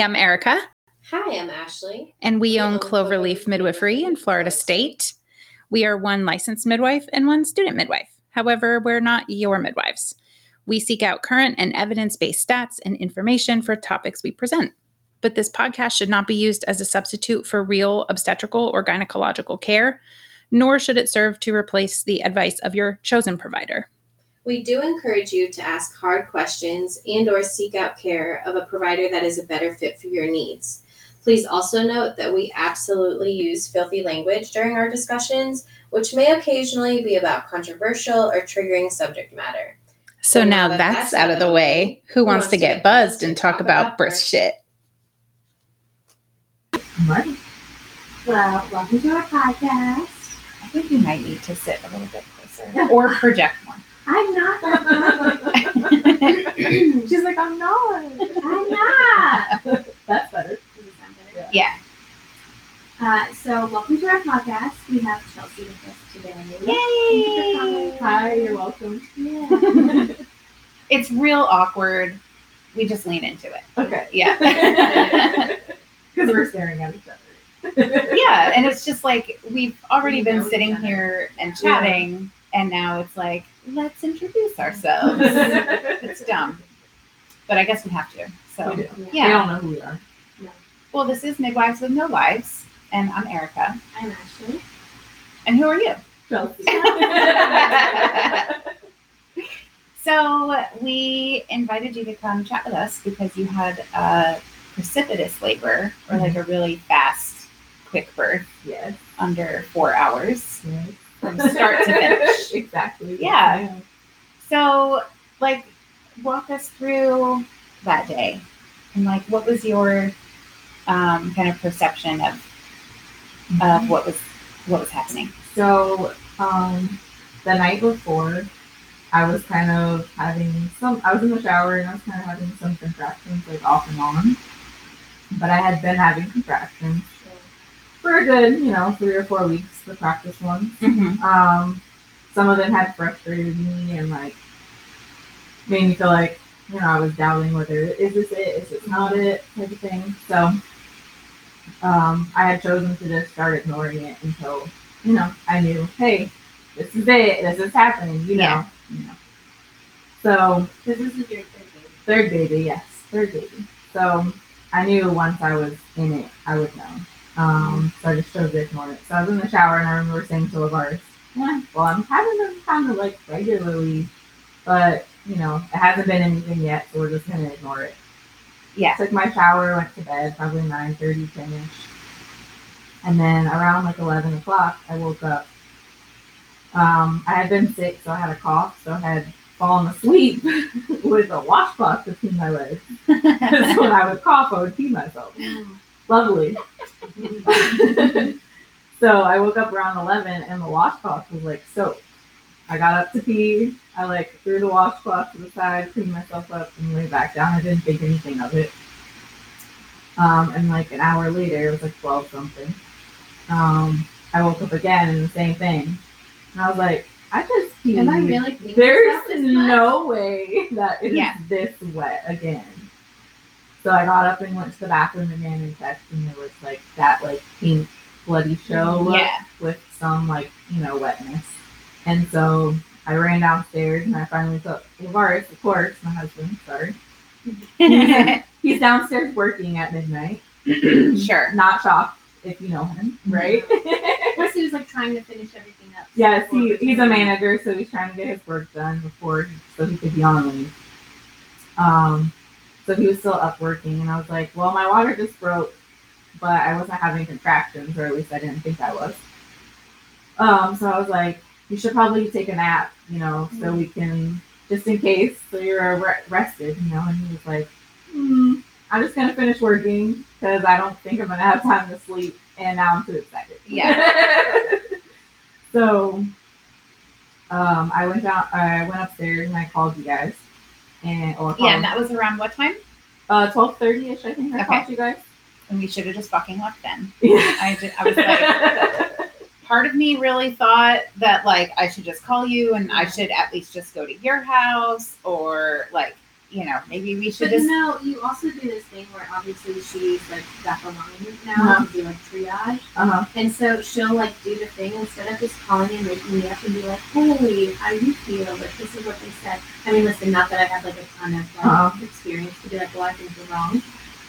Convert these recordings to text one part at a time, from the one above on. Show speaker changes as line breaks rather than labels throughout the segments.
I'm Erica,
Hi, I'm Ashley.
and we
We
own
own
Cloverleaf
Cloverleaf
Midwifery in Florida State. We are one licensed midwife and one student midwife. However, we're not your midwives. We seek out current and evidence based stats and information for topics we present. But this podcast should not be used as a substitute for real obstetrical or gynecological care, nor should it serve to replace the advice of your chosen provider.
We do encourage you to ask hard questions and or seek out care of a provider that is a better fit for your needs. Please also note that we absolutely use filthy language during our discussions, which may occasionally be about controversial or triggering subject matter.
So now that's out of the way, who wants to get buzzed and talk about birth shit?
Right.
Well, welcome to our podcast.
I think you might need to sit a little bit closer or project more.
I'm not.
She's like, I'm not.
I'm not.
That's better.
Does it sound better?
Yeah.
Uh, so, welcome to our podcast. We have Chelsea with us today.
Yay!
Thank you for coming.
Hi, you're welcome.
Yeah.
It's real awkward. We just lean into it.
Okay.
Yeah.
Because we're staring at each other.
yeah. And it's just like we've already
We
been sitting here and chatting, and now it's like, let's introduce ourselves. it's dumb. But I guess we have to. So,
We do.
Yeah.
They don't know who we are.
well, this is Midwives with No Lives, and I'm Erica.
I'm Ashley.
And who are you?
Chelsea.
So we invited you to come chat with us because you had a precipitous labor or like mm-hmm. a really fast, quick birth
yes.
under four hours
yes.
From start to finish.
exactly.
Yeah. So, like, walk us through that day and like what was your um, kind of perception of of what was what was happening?
So, um, the night before, I was kind of having some. I was in the shower and I was kind of having some contractions, like off and on. But I had been having contractions for a good, you know, three or four weeks. The practice ones.
Mm-hmm.
Um, some of them had frustrated me and like made me feel like you know I was doubting whether is this it, is this not it, type of thing. So um, I had chosen to just start ignoring it until you know I knew, hey, this is it, this is happening, you know,
Yeah.
you know. So
this is your third baby.
third baby, yes, third baby. So I knew once I was in it, I would know. Um, so I just chose to ignore it. So I was in the shower and I remember saying to Lavaris, yeah, well, I'm having them kind of like regularly, but you know, it hasn't been anything yet, so we're just gonna ignore it.
Yeah.
Took my shower, went to bed, probably 9 30, 10 ish. And then around like 11 o'clock, I woke up. Um, I had been sick, so I had a cough, so I had fallen asleep with a washcloth between my legs. Because when I would cough, I would pee myself. Lovely. so I woke up around 11 and the washcloth was like soaked. I got up to pee. I like threw the washcloth to the side, cleaned myself up, and lay back down. I didn't think anything of it. Um, and like an hour later, it was like 12 something. Um, I woke up again and the same thing. And I was like, I just peed.
Am I really
There's
myself this much?
no way that it is
Yeah.
this wet again. So I got up and went to the bathroom again and checked, and there was like that like pink bloody show
Yeah.
with some like you know wetness. And so I ran downstairs and I finally took Lavaris, of course, my husband. Sorry, he's downstairs working at midnight.
sure.
Not shocked if you know him, right?
Plus, he was like trying to finish everything up.
Yes, he, he's a manager, so he's trying to get his work done before so he could be on leave. Um, so he was still up working, and I was like, "Well, my water just broke, but I wasn't having contractions, or at least I didn't think I was." Um, so I was like, "You should probably take a nap, you know, so we can just in case, so you're re- rested, you know." And he was like, hmm, "I'm just gonna finish working because I don't think I'm gonna have time to sleep." And now I'm too excited.
Yeah.
So um, I went down. I went upstairs and I called you guys. And or
Yeah, and that was around what time?
uh, twelve thirty ish. I think I
Okay.
called you guys.
And we should have just fucking left then.
Yeah.
I, just, I was like, part of me really thought that like I should just call you and I should at least just go to your house or like you know, maybe we
But
should
you
just.
know, you also do this thing where obviously she's like got the line now
Uh-huh.
to do like triage.
Uh-huh.
And so she'll like do the thing instead of just calling and waking me up and be like, Hey, how do you feel? Like this is what they said. I mean listen, not that I have like a ton of like
Uh-huh.
experience to be like, well I think you're wrong.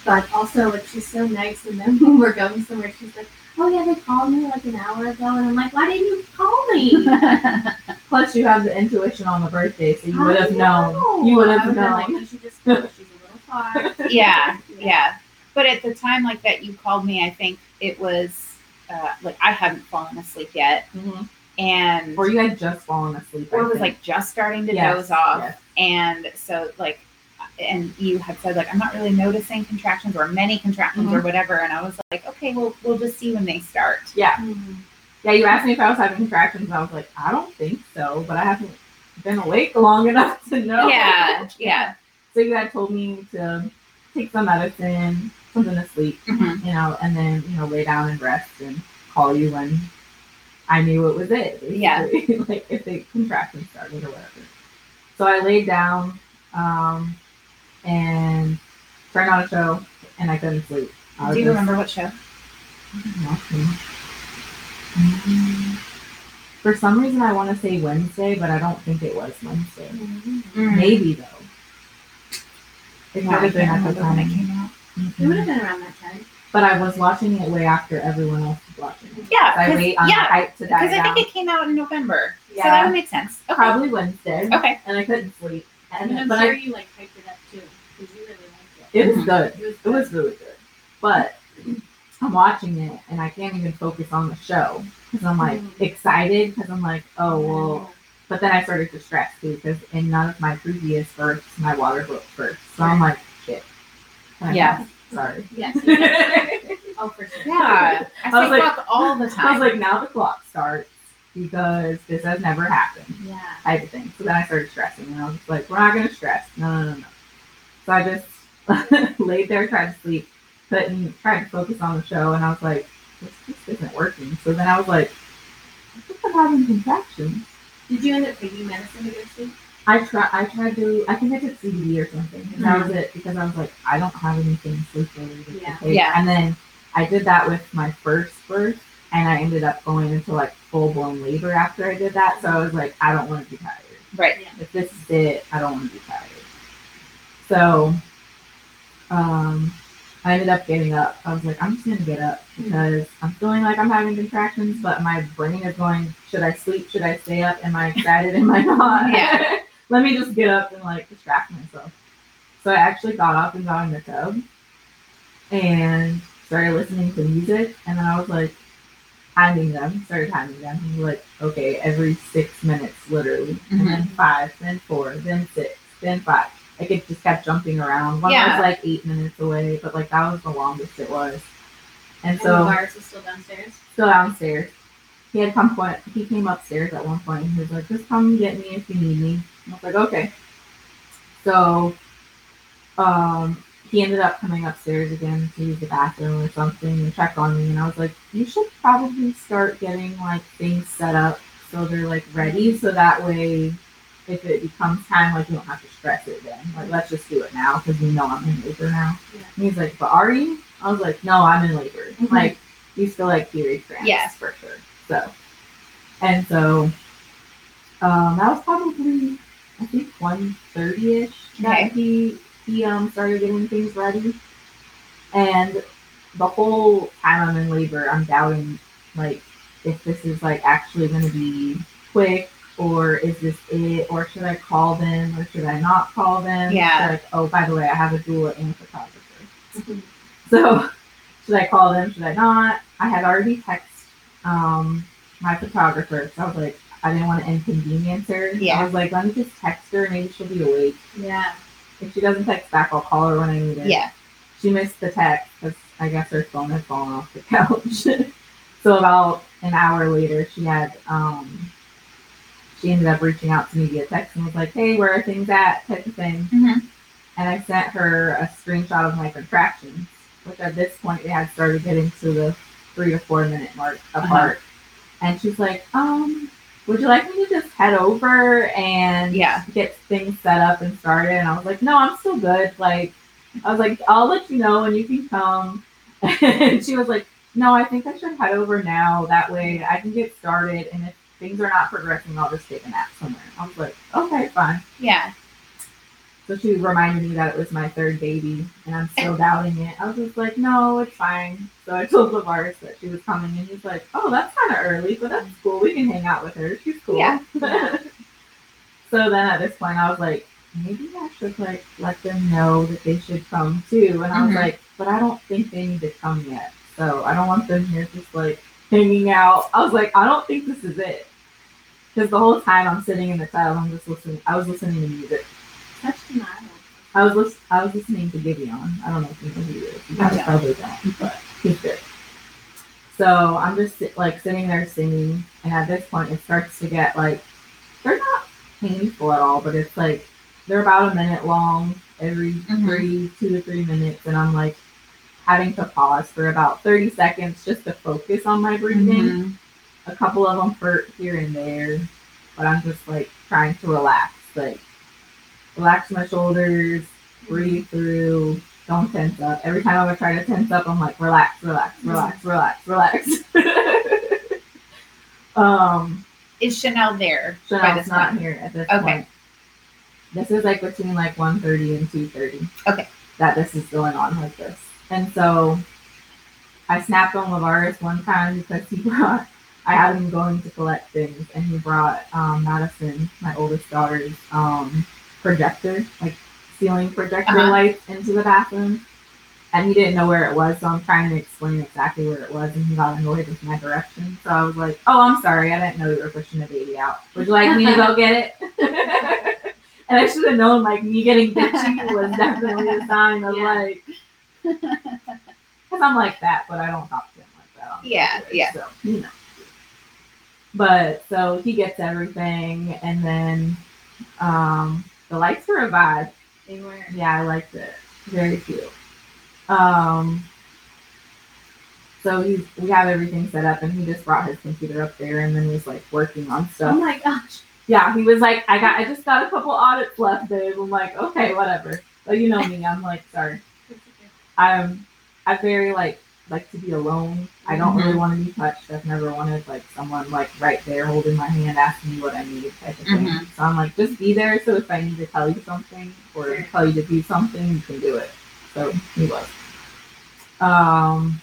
But also like she's so nice and then when we're going somewhere she's like, Oh yeah, they called me like an hour ago and I'm like, Why didn't you call me?
Plus, you have the intuition on the birthday, so you would have known. You would have
would've been like,
known.
just. She's a little far.
yeah, yeah. But at the time, like that, you called me. I think it was uh, like I hadn't fallen asleep yet,
Mhm.
and
Or you had just fallen asleep. I
or was
think.
like just starting to
Yes,
doze off,
yes.
and so like, and you had said like I'm not really noticing contractions or many contractions
Mm-hmm.
or whatever, and I was like, okay, well we'll just see when they start.
Mhm.
Yeah, you asked me if I was having contractions, and I was like, I don't think so, but I haven't been awake long enough to know.
Yeah, yeah.
So you had told me to take some medicine, something to sleep,
Mhm.
you know, and then you know lay down and rest and call you when I knew it was it.
Yeah.
like if the contractions started or whatever. So I laid down um, and turned on a show, and I couldn't sleep. I
Do you
just-
remember what show?
Mm. For some reason, I want to say Wednesday, but I don't think it was Wednesday.
Mm.
Maybe though. It
Yeah,
might
I
have been
can't
at the
remember when it
time.
came out.
It would have been around that time.
But I was watching it way after everyone else was watching it.
Yeah,
I
'cause-
wait on
yeah,
the hype to die
because I think it came out in November, Yeah. so that would make sense. Okay.
Probably Wednesday,
Okay.
and I couldn't sleep. And,
And I'm
but
sure
I,
you like hyped it up too, because you really liked it.
it was good.
It was
It was really good. But I'm watching it, and I can't even focus on the show because I'm like
Mm.
excited because I'm like, oh well. But then I started to stress too because in none of my previous births, my water broke first. So I'm like, shit. Can I
Yeah.
pass? Sorry.
Yes. Oh, for sure.
Yeah, I
I was like-
all the time.
I was like, now the clock starts because this has never happened.
Yeah.
type of thing. So then I started stressing, and I was like, "We're not gonna stress. No, no, no, no." So I just laid there, tried to sleep, couldn't tried to focus on the show, and I was like, "This just isn't working." So then I was like, "I think I'm having contractions."
Did you end up taking medicine to go to sleep?
I try. I tried to. I think I took CBD or something. And that was mm-hmm. it because I was like, I don't have anything sleep related
Yeah.
to take.
Yeah.
And then I did that with my first birth, and I ended up going into like full blown labor after I did that. So I was like, I don't want to be tired.
right.
if this is it, I don't want to be tired. So, um, I ended up getting up. I was like, I'm just gonna get up because I'm feeling like I'm having contractions, but my brain is going, should I sleep? Should I stay up? Am I excited? Am I not?
Yeah.
Let me just get up and like distract myself. So I actually got up and got in the tub and started listening to music, and then I was like timing them, started timing them. And like, okay, every six minutes, literally, and then five, then four, then six, then five. Like it just kept jumping around. One
Yeah.
was like eight minutes away, but like that was the longest it was. And
And the
so
virus is still downstairs.
still downstairs. He had come point. He came upstairs at one point. And he was like, "Just come get me if you need me." And I was like, "Okay." So, um, he ended up coming upstairs again to use the bathroom or something and check on me. And I was like, "You should probably start getting like things set up so they're like ready, so that way, if it becomes time, like you don't have to stress it then. Like let's just do it now because we know I'm in labor now."
Yeah.
And he's like, "But are you?" I was like, "No, I'm in labor.
Mhm.
Like." you still like period cramps
Yes.
for sure. So, and so, um, that was probably I think one thirty ish
Okay.
that he he um started getting things ready, and the whole time I'm in labor, I'm doubting like if this is like actually going to be quick or is this it or should I call them or should I not call them?
Yeah.
Like, oh, by the way, I have a doula and a photographer. So should I call them? Should I not? I had already texted um, my photographer. So I was like, I didn't want to inconvenience her.
Yeah.
I was like, let me just text her. Maybe she'll be awake.
Yeah.
If she doesn't text back, I'll call her when I need her.
Yeah.
She missed the text because I guess her phone had fallen off the couch. so about an hour later, she had um, she ended up reaching out to me via text and was like, "Hey, where are things at?" type of thing.
Mhm.
And I sent her a screenshot of my contractions, which at this point they had started getting to the three to four minute mark apart. And she's like, "Um, would you like me to just head over and
Yeah.
get things set up and started? And I was like, no, I'm still good. Like, I was like, I'll let you know when you can come. And she was like, no, I think I should head over now. That way I can get started. And if things are not progressing, I'll just take a nap somewhere. I was like, okay, fine.
Yeah.
So she reminded me that it was my third baby, and I'm still doubting it. I was just like, no, it's fine. So I told Lavaris that she was coming, and he's like, oh, that's kind of early, but that's cool. We can hang out with her. She's cool.
Yeah.
so then at this point, I was like, maybe I should like let them know that they should come too. And I was
Mhm.
like, but I don't think they need to come yet. So I don't want them here just like hanging out. I was like, I don't think this is it. Because the whole time I'm sitting in the tub, I'm just listening. I was listening to music.
Touch.
I was lis- I was listening to Gideon. I don't know if you know who he is. You guys probably don't, but he's good. So I'm just like sitting there singing, and at this point, it starts to get like they're not painful at all, but it's like they're about a minute long every
Mhm.
three, two to three minutes, and I'm like having to pause for about 30 seconds just to focus on my breathing.
Mhm.
A couple of them hurt here and there, but I'm just like trying to relax, like relax my shoulders, breathe through, don't tense up. Every time I would try to tense up, I'm like, relax, relax, relax, relax, relax. um,
Is Chanel there
Chanel's not
point?
here at this
Okay.
point. This is like between like 1.30 and 2.30.
Okay.
That this is going on like this. And so I snapped on Lavaris one time because he brought, I had him going to collect things and he brought um, Madison, my oldest daughter's um, projector, like ceiling projector
Uh-huh.
lights into the bathroom. And he didn't know where it was, so I'm trying to explain exactly where it was, and he got annoyed with my direction. So I was like, "Oh, I'm sorry, I didn't know you were pushing the baby out. Would you like me to go get it?" and I should have known, like me getting bitchy was definitely a sign of
Yeah.
like, because I'm like that, but I don't talk to him like that.
Yeah, yeah.
So you know. But so he gets everything, and then um, the lights were a vibe.
They were.
Yeah, I liked it. Very cute. Um, so he's we have everything set up, and he just brought his computer up there, and then was like working on stuff.
Oh my gosh.
Yeah, he was like, I got, I just got a couple audits left, babe. I'm like, okay, whatever. But you know me, I'm like, sorry. I'm, I'm very like like to be alone. I don't really want to be touched. I've never wanted like someone like right there holding my hand, asking me what I need, type of thing.
Mhm.
So I'm like, just be there. So if I need to tell you something or tell you to do something, you can do it. So he was. Um.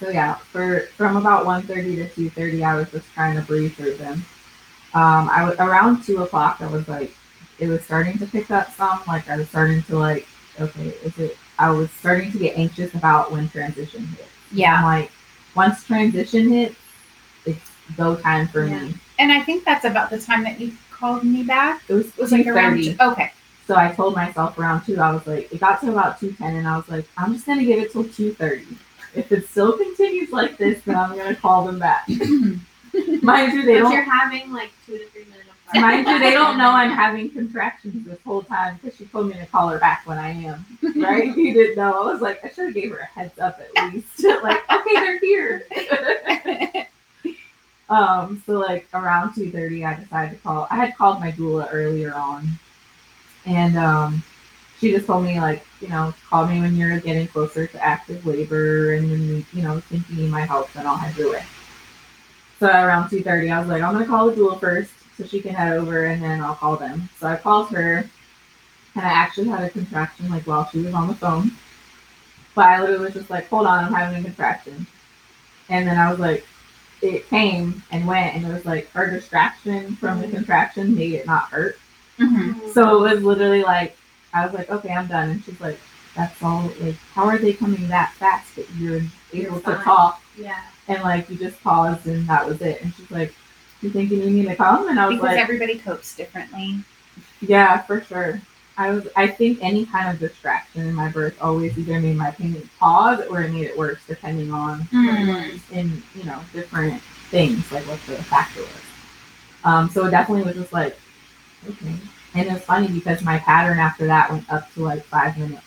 So yeah, for from about 1.30 to 2.30, I was just trying to breathe through them. Um, I was around two o'clock. I was like, it was starting to pick up some. Like I was starting to like, okay, is it? I was starting to get anxious about when transition hit.
Yeah.
I'm like, once transition hits, it's go time for
Yeah.
me.
And I think that's about the time that you called me back.
It was,
It was like around.
2:30.
Okay.
So I told myself around two. I was like, it got to about two ten, and I was like, I'm just gonna give it till two thirty. If it still continues like this, then I'm gonna call them back. Mind you, they
But
don't.
you're having like two to three minutes.
Mind you, they don't know I'm having contractions this whole time because she told me to call her back when I am. Right? he didn't know. I was like, I should have gave her a heads up at least. like, okay, they're here. um, so like around two thirty, I decided to call. I had called my doula earlier on, and um, she just told me like, you know, call me when you're getting closer to active labor and when you, you know, think you need my help, then I'll head your way. So around two thirty, I was like, I'm gonna call the doula first so she can head over, and then I'll call them. So I called her, and I actually had a contraction like while she was on the phone. But I literally was just like, hold on, I'm having a contraction. And then I was like, it came and went, and it was like her distraction from the contraction made it not hurt.
Mhm.
So it was literally like, I was like, okay, I'm done. And she's like, that's all. Like, how are they coming that fast that you're able
You're
to talk?
Yeah.
And like, you just paused and that was it. And she's like, you think you need me to come? And I was
because
like,
everybody copes differently.
yeah, for sure. I was. I think any kind of distraction in my birth always either made my pain pause or it made it worse, depending on
Mm.
in you know different things like what the factor was. Um, so it definitely was just like okay, and it was funny because my pattern after that went up to like five minutes,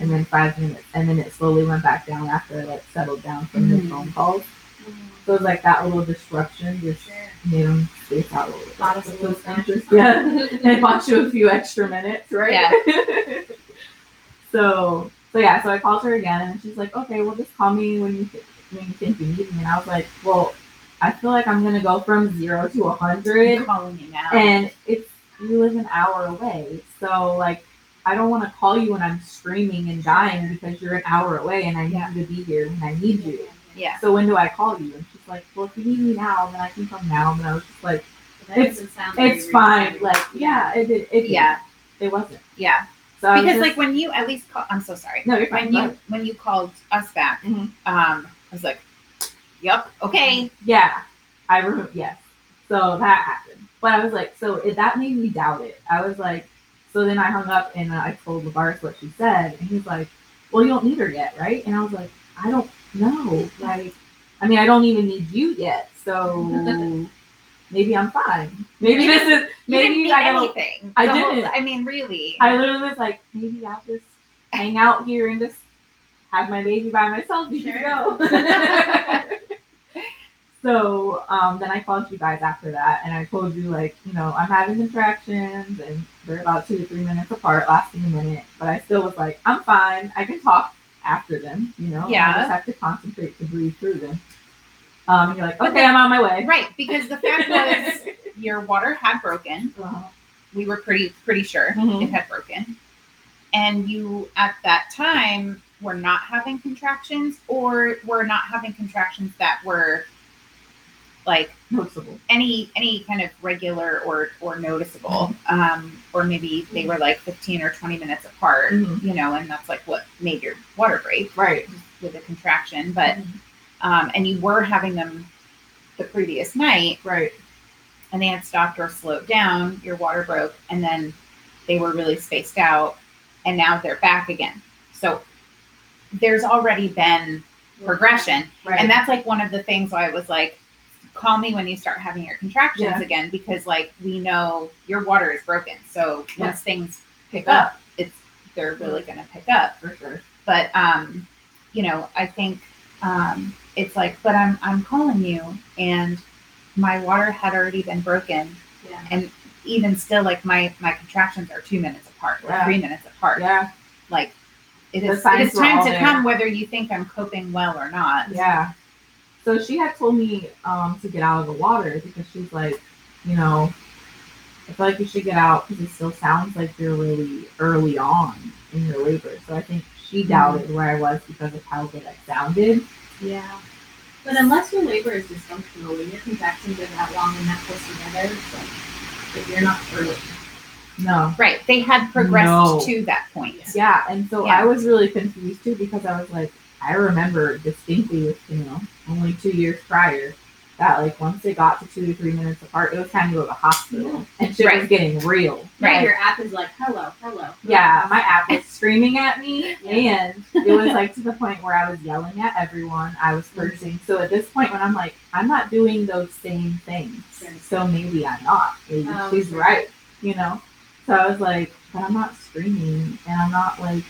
and then five minutes, and then it slowly went back down after I like settled down from the
Mhm.
phone calls. So like that little disruption just made them space out a little bit.
Bought us a
With
little
those
snack.
interest- Yeah, and bought you a few extra minutes, right?
Yeah.
so so yeah, so I called her again, and she's like, "Okay, well, just call me when you th- when you think you need me." And I was like, "Well, I feel like I'm gonna go from zero to a hundred,
calling you now.
and it's you live an hour away, so like." I don't want to call you when I'm screaming and dying because you're an hour away and I need
Yeah.
you to be here when I need you.
yeah.
So when do I call you? And she's like, Well, if you need me now, then I can come now. And I was just like,
That
It's-
sound very
It's fine.
reassuring.
Like, yeah, it it, it
Yeah.
it wasn't.
Yeah.
So
Because
just-
like when you at least call I'm so sorry.
no, you're fine.
When you when you called us back,
Mhm.
um, I was like, "Yep, okay.
yeah, I remember. Yes, so that happened. But I was like, so it, that made me doubt it. I was like, so then I hung up and I told Lavaris what she said, and he's like, well, you don't need her yet, right? And I was like, I don't know. Like, I mean, I don't even need you yet, so maybe I'm fine. Maybe this is
You didn't
maybe I don't.
anything.
I
The whole-
didn't.
I mean, really.
I literally was like, maybe I'll just hang out here and just have my baby by myself. You
Sure.
can go. so um, then I called you guys after that, and I told you like, you know, I'm having contractions, and they're about two to three minutes apart, lasting a minute. But I still was like, I'm fine. I can talk after them. You know,
Yeah.
I just have to concentrate to breathe through them. Um, and you're like, okay, I'm on my way.
right, because the fact was your water had broken.
Uh-huh.
We were pretty pretty sure
Mhm.
it had broken. And you at that time were not having contractions or were not having contractions that were like
Noticeable.
any any kind of regular or or noticeable um or maybe they were like 15 or 20 minutes apart
Mhm.
you know and that's like what made your water break
Right.
with a contraction but
Mhm.
um and you were having them the previous night
Right.
and they had stopped or slowed down your water broke and then they were really spaced out and now they're back again so there's already been progression
Right.
and that's like one of the things why I was like, call me when you start having your contractions
Yeah.
again, because like we know your water is broken. So
Yeah.
once things pick up, it's they're really gonna pick up.
for sure.
But um, you know, I think um it's like, but I'm I'm calling you and my water had already been broken.
Yeah.
And even still like my my contractions are two minutes apart or three minutes apart.
Yeah.
Like it is, it is time to
there.
come whether you think I'm coping well or not.
Yeah. So she had told me um, to get out of the water because she's like, you know, I feel like you should get out because it still sounds like you're really early on in your labor. So I think she doubted where I was because of how good I sounded.
Yeah. But unless your labor is dysfunctional, when your contractions are that long and that close together, it's like if you're not early.
No.
Right. They had progressed
No.
to that point.
Yeah. And so
Yeah.
I was really confused too because I was like, I remember distinctly with, you know, only two years prior that like once they got to two to three minutes apart, it was time to go to the hospital. And shit
Right.
was getting real.
Right.
your app is like, hello, hello.
Yeah, my app was screaming at me,
Yeah.
and it was like to the point where I was yelling at everyone. I was mm-hmm. cursing. So at this point, when I'm like, I'm not doing those same things,
Sure.
so maybe I'm not. Maybe
Oh,
she's right, you know. So I was like, but I'm not screaming, and I'm not like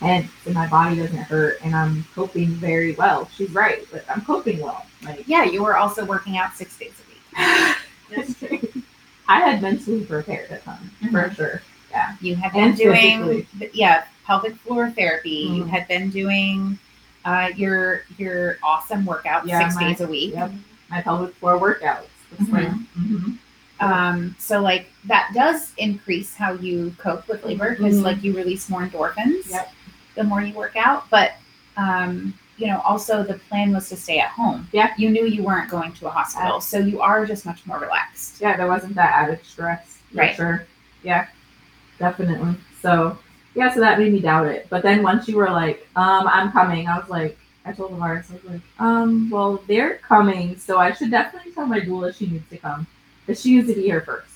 and my body doesn't hurt, and I'm coping very well. She's right, but I'm coping well. Like
Yeah, you were also working out six days a week.
I had mentally prepared at home for
Mhm.
sure. Yeah.
You had been
And
doing yeah, pelvic floor therapy. You
Mhm.
had been doing uh, your your awesome workout
Yeah,
six
my-
days a week.
Yep, my pelvic floor workouts. Like,
Mhm.
mhm.
Um, so like that does increase how you cope with labor because
Mhm.
like you release more endorphins
Yep.
The more you work out. But um, you know, also the plan was to stay at home.
Yeah.
You knew you weren't going to a hospital, so you are just much more relaxed.
yeah, there wasn't that added stress. For
Right.
Sure. Yeah. Definitely. So yeah, so that made me doubt it. But then once you were like, um, I'm coming, I was like, I told Lars, I was like, um, well, they're coming, so I should definitely tell my doula she needs to come. Because she needs to be here first.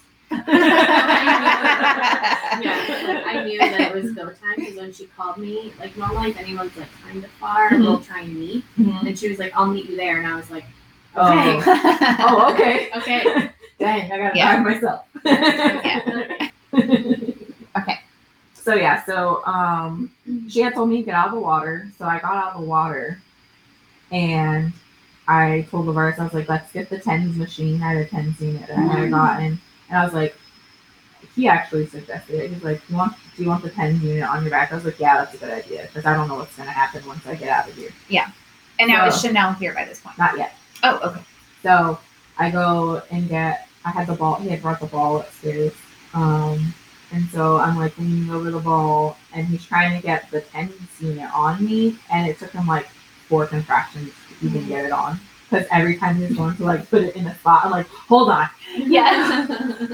Yeah, I knew that it was go time because when she called me, like normally if anyone's like kind of far,
Mhm.
we'll try and meet. And she was like, "I'll meet you there," and I was like,
Oh.
"Okay,
Oh, okay.
okay."
Dang, I gotta
Yeah.
drive myself.
Yeah. Okay.
So yeah, so um she had told me to get out of the water, so I got out of the water and I told the Lavaris, I was like, let's get the tens machine. I had a tens unit that I had gotten, and I was like, he actually suggested it. He's like, you want, do you want the tens unit on your back? I was like, yeah, that's a good idea because I don't know what's gonna happen once I get out of here. Yeah.
And now is Chanel here by this point?
Not yet.
Oh, okay.
So I go and get. I had the ball. He had brought the ball upstairs. Um, and so I'm like leaning over the ball, and he's trying to get the tens unit on me, and it took him like four contractions to even get it on. Because every time he was going to like put it in a spot, I'm like, hold on.
Yeah.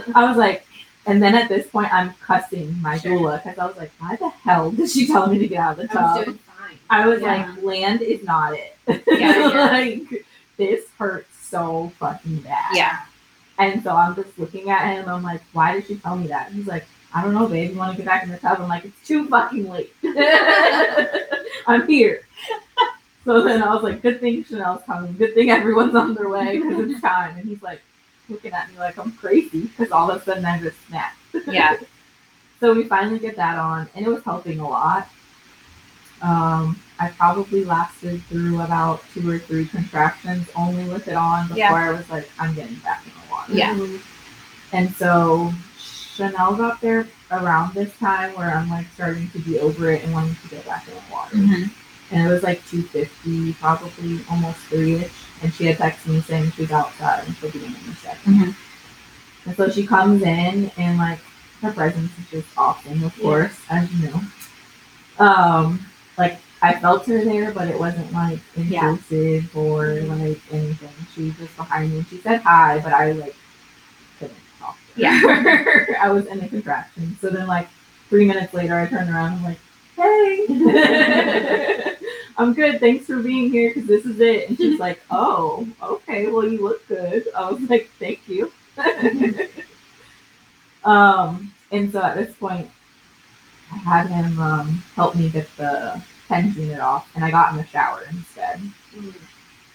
I was like, and then at this point, I'm cussing my
Sure.
doula because I was like, why the hell did she tell me to get out of the tub?
I was doing fine.
I was
Yeah.
like, land is not it.
Yeah,
yeah.
like, this hurts so fucking bad.
Yeah.
And so I'm just looking at him. I'm like, why did she tell me that? And he's like, I don't know, babe. You want to get back in the tub? I'm like, it's too fucking late. I'm here. So then I was like, good thing Chanel's coming. Good thing everyone's on their way because it's time. And he's like looking at me like I'm crazy because all of a sudden I just snapped.
Yeah.
So we finally get that on, and it was helping a lot. Um, I probably lasted through about two or three contractions only with it on before
Yeah.
I was like, I'm getting back in the water.
Yeah.
And so Chanel got there around this time where I'm like starting to be over it and wanting to get back in the water.
Mhm.
And it was like 250, probably almost three ish. And she had texted me saying she's outside and she'll be in in a 2nd
Mhm.
And so she comes in and like her presence is just awesome, of
Yeah.
course, as you know. Um, like I felt her there, but it wasn't like
Yeah.
intrusive or like anything. She was just behind me and she said hi, but I like couldn't talk. to her. I was in a contraction. So then like three minutes later I turned around and I'm like, Hey I'm good, thanks for being here because this is it. And she's like, Oh, okay, well you look good. I was like, Thank you. um, and so at this point I had him um, help me get the tens unit off, and I got in the shower instead.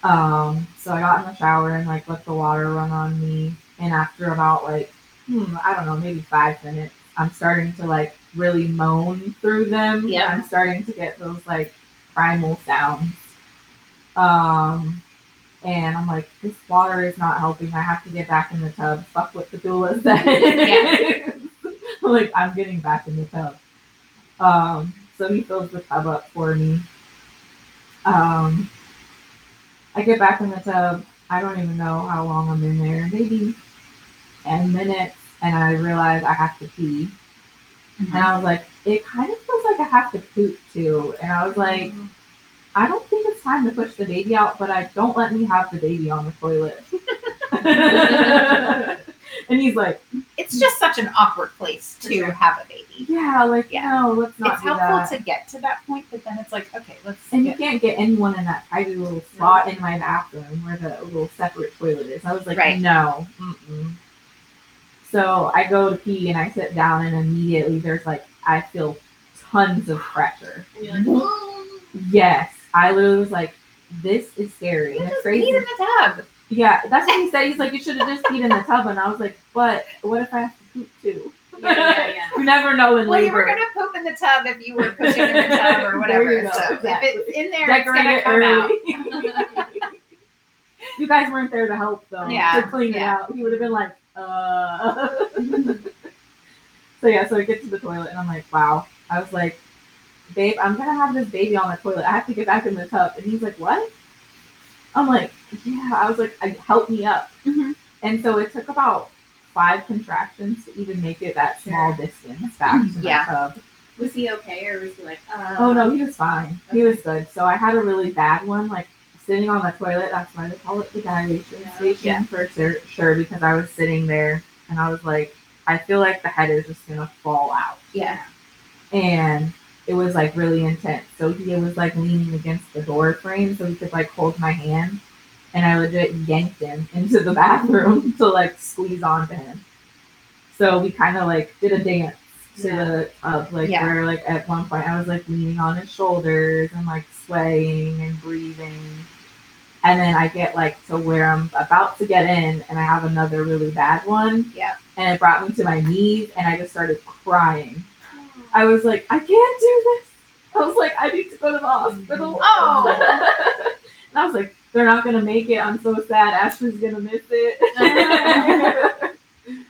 Um, so I got in the shower and like let the water run on me, and after about like hmm, I don't know, maybe five minutes, I'm starting to like really moan through them.
Yeah.
I'm starting to get those like primal sounds. Um, and I'm like, this water is not helping. I have to get back in the tub. Fuck what the doula said. I'm like, I'm getting back in the tub. Um, so he fills the tub up for me. Um, I get back in the tub. I don't even know how long I'm in there. Maybe 10 minutes. And I realize I have to pee. Mm-hmm. And I was like, it kind of feels like I have to poop too. And I was like, mm-hmm. I don't think it's time to push the baby out, but I don't let me have the baby on the toilet. and he's like,
It's just such an awkward place to
sure.
have a baby.
yeah, like,
Yeah.
no, let's not
It's helpful
that.
to get to that point, but then it's like, okay, let's
and you can't get anyone in that tiny little spot in my bathroom where the little separate toilet is. I was like,
Right.
no. Mm-mm. So I go to pee and I sit down, and immediately there's like, I feel tons of pressure.
Like.
Yes. I literally was like, this is scary. And
just
crazy.
in the tub.
Yeah, that's what he said. He's like, you should have just peed in the tub. And I was like, but what if I have to poop too?
Yeah, yeah, yeah.
you never know in
Well,
labor.
you were gonna poop in the tub if you were pushing in the tub or whatever. so
exactly.
if it's in there,
Decorate
it's gonna come out.
you guys weren't there to help though.
Yeah,
To clean it out. He would have been like, uh. so yeah, so I get to the toilet and I'm like, wow. I was like, babe, I'm gonna have this baby on the toilet. I have to get back in the tub. And he's like, what? I'm like, yeah. I was like, help me up.
Mhm.
And so it took about five contractions to even make it that small distance back to
Yeah.
the tub.
Was he okay, or was he like, uh,
Oh no, he was fine. He was good. So I had a really bad one, like sitting on the toilet. That's why they call it the dilation
Yeah.
station
Yeah.
for sure, sure. Because I was sitting there and I was like, I feel like the head is just gonna fall out,
Yeah.
and it was like really intense. So he was like leaning against the door frame so he could like hold my hand, and I legit yanked him into the bathroom to like squeeze onto him. So we kind of like did a dance to
Yeah.
the tub, like
Yeah.
where like at one point I was like leaning on his shoulders and like swaying and breathing. And then I get like to where I'm about to get in and I have another really bad one.
Yeah.
And it brought me to my knees and I just started crying. I was like, I can't do this. I was like, I need to go to the hospital. Mm-hmm.
Oh.
and I was like, they're not gonna make it. I'm so sad. Ashley's gonna miss it.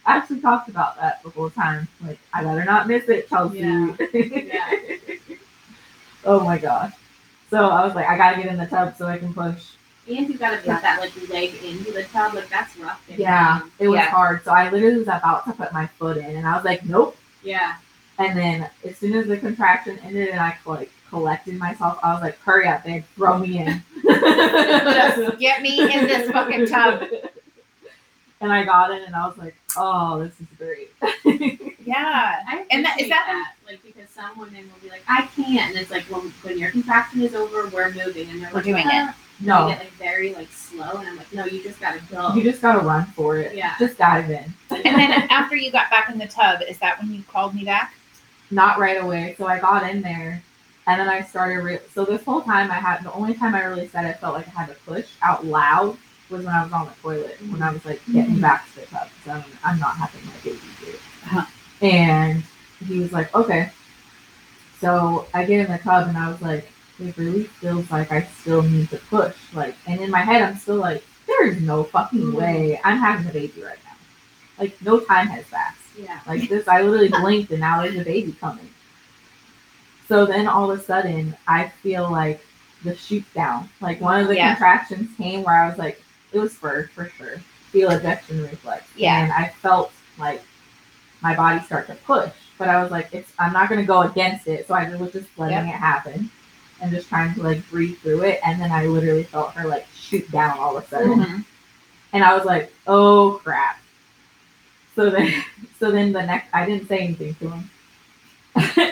I actually talked about that the whole time. Like, I better not miss it, Chelsea.
Yeah. Yeah.
oh my gosh. So I was like, I gotta get in the tub so I can push.
And you gotta put that like leg into the tub, like that's rough. getting
Yeah,
down.
it was
Yeah.
hard. So I literally was about to put my foot in, and I was like, nope.
Yeah.
And then as soon as the contraction ended and I like collected myself, I was like, hurry up, babe, throw me in.
Just get me in this fucking tub.
And I got in and I was like, oh, this is great.
Yeah.
I
And that- is
appreciate
that-
like because some women will be like, I can't, and it's like when when your contraction is over, we're moving, and they're
We're
like,
doing it.
Uh, And
no,
they get like very like slow, and I'm like, no, you just gotta go.
you just gotta run for it.
Yeah.
Just dive in.
And then after you got back in the tub, is that when you called me back?
Not right away. So I got in there and then I started. Re- so this whole time I had, the only time I really said I felt like I had to push out loud was when I was on the toilet, when I was like getting back to the tub. So I'm, I'm not having my baby do.
Uh-huh.
And he was like, okay. So I get in the tub and I was like, it really feels like I still need to push. Like, and in my head, I'm still like, there is no fucking mm-hmm. way I'm having a baby right now. Like, no time has passed.
yeah.
Like this, I literally blinked and now there's a baby coming. So then all of a sudden, I feel like the shoot down. Like one of the
Yeah.
contractions came where I was like, it was for for sure. Fetal ejection reflex.
Yeah.
And I felt like my body start to push, but I was like, it's I'm not gonna go against it. So I was just letting it happen and just trying to like breathe through it. And then I literally felt her like shoot down all of a sudden.
Mhm.
And I was like, oh crap. So then, so then the next, I didn't say anything to him.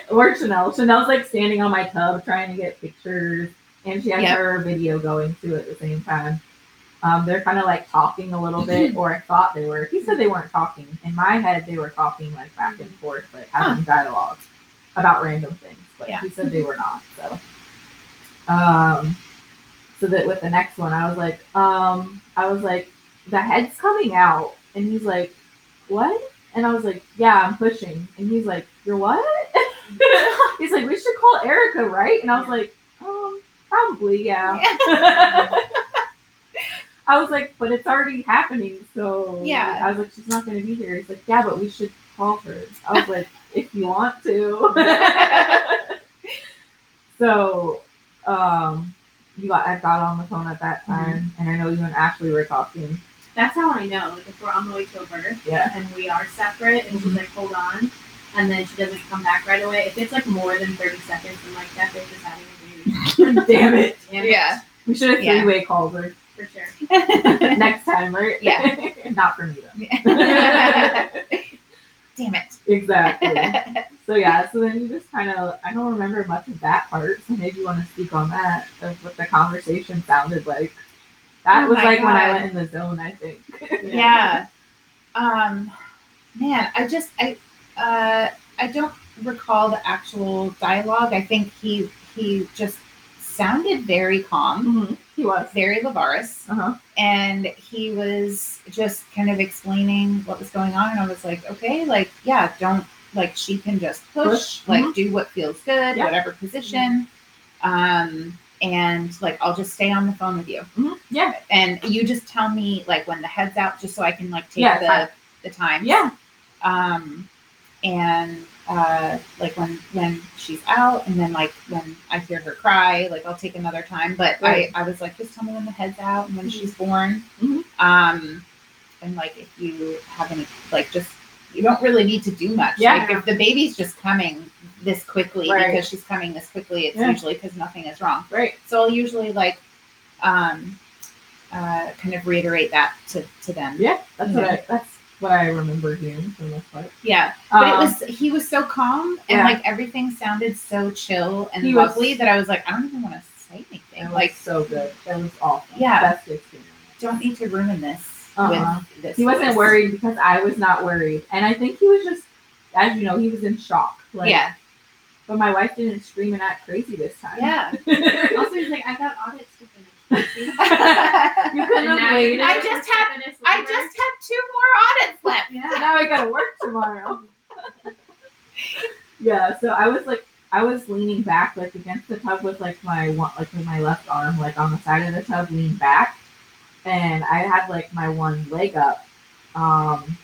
or Chanel. Chanel's like standing on my tub trying to get pictures, and she has
Yep.
her video going too at the same time. Um, they're kind of like talking a little bit, or I thought they were. He said they weren't talking. In my head, they were talking like back and forth, like having dialogue about random things. But
Yeah.
he said they were not. So, um, so that with the next one, I was like, um, I was like, the head's coming out, and he's like, what? And I was like, yeah, I'm pushing. And he's like, you're what? he's like, we should call Erica, right? And I was like, um, probably, yeah. I was like, but it's already happening, so
Yeah.
I was like, she's not gonna be here. He's like, yeah, but we should call her. I was like, if you want to. so, um, you got I got on the phone at that time, and I know you and Ashley were talking.
That's how I know. Like if we're on the way to a birth
Yeah.
and we are separate, and she's like, hold on, and then she doesn't come back right away. If it's like more than thirty seconds, I'm like, that bitch is having a baby.
Damn it.
Damn it.
Yeah.
We should have three way called her
for sure.
next time, right?
Yeah.
Not for me though.
Damn it.
exactly. So yeah, so then you just kind of I don't remember much of that part, so maybe you want to speak on that of what the conversation sounded like. That
Oh
was like when I went in the zone, I think.
yeah. Um, man, I just I uh I don't recall the actual dialogue. I think he he just sounded very calm,
He was.
very Lavaris,
Uh huh.
and he was just kind of explaining what was going on. And I was like, okay, like yeah, don't like she can just push,
Push,
like do what feels good,
Yeah.
whatever position. Um, and like I'll just stay on the phone with you
Mhm. Yeah.
and you just tell me like when the head's out just so i can like take
Yeah,
the
time.
the time
Yeah.
um and uh like when when she's out and then like when i hear her cry like i'll take another time but
Right.
i i was like just tell me when the head's out and when
Mhm.
she's born
Mhm.
um and like if you have any like just you don't really need to do much
Yeah.
like if the baby's just coming this quickly
Right.
because she's coming this quickly it's
Yeah.
usually because nothing is wrong
Right.
so I'll usually like um uh kind of reiterate that to, to them.
Yeah. That's what I. That's what I remember hearing from this part.
Yeah. But it
Um,
was he was so calm and
Yeah.
like everything sounded so chill and
He was-
lovely that I was like, I don't even want to say anything.
It was
Like
so good. That was awesome.
Yeah.
Best experience.
don't need to ruin this
Uh-uh.
with this.
He wasn't
voice.
worried because I was not worried, and I think he was just, as you know, he was in shock. Like,
yeah.
But my wife didn't scream and act crazy this time.
Yeah.
Also, he's like, I got finish.
you couldn't have waited.
I just
have
had- I just have two more audits left.
yeah.
now I gotta work tomorrow. yeah, so I was like, I was leaning back like against the tub with like my one like with my left arm like on the side of the tub leaned back, and I had like my one leg up, um,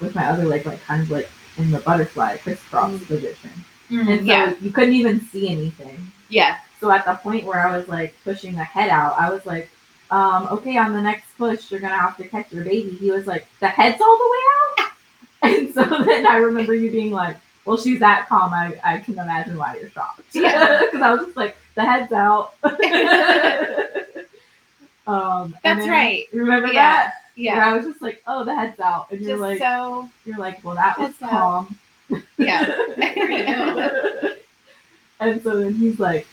with my other leg like kind of like in the butterfly crisscross position, and so
Mm, yeah,
you couldn't even see anything.
yeah,
So at the point where I was like pushing the head out, I was like, um, okay, on the next push, you're gonna have to catch your baby. He was like, the head's all the way out. And so then I remember you being like, well, she's that calm. I, I can imagine why you're shocked. Because I was just like, the head's out. um,
that's right.
Remember
Yeah,
that?
Yeah,
Where I was just like, oh, the head's out, and you're
just
like,
so
you're like, well, that was
Head's out.
calm.
yeah.
and so then he's like,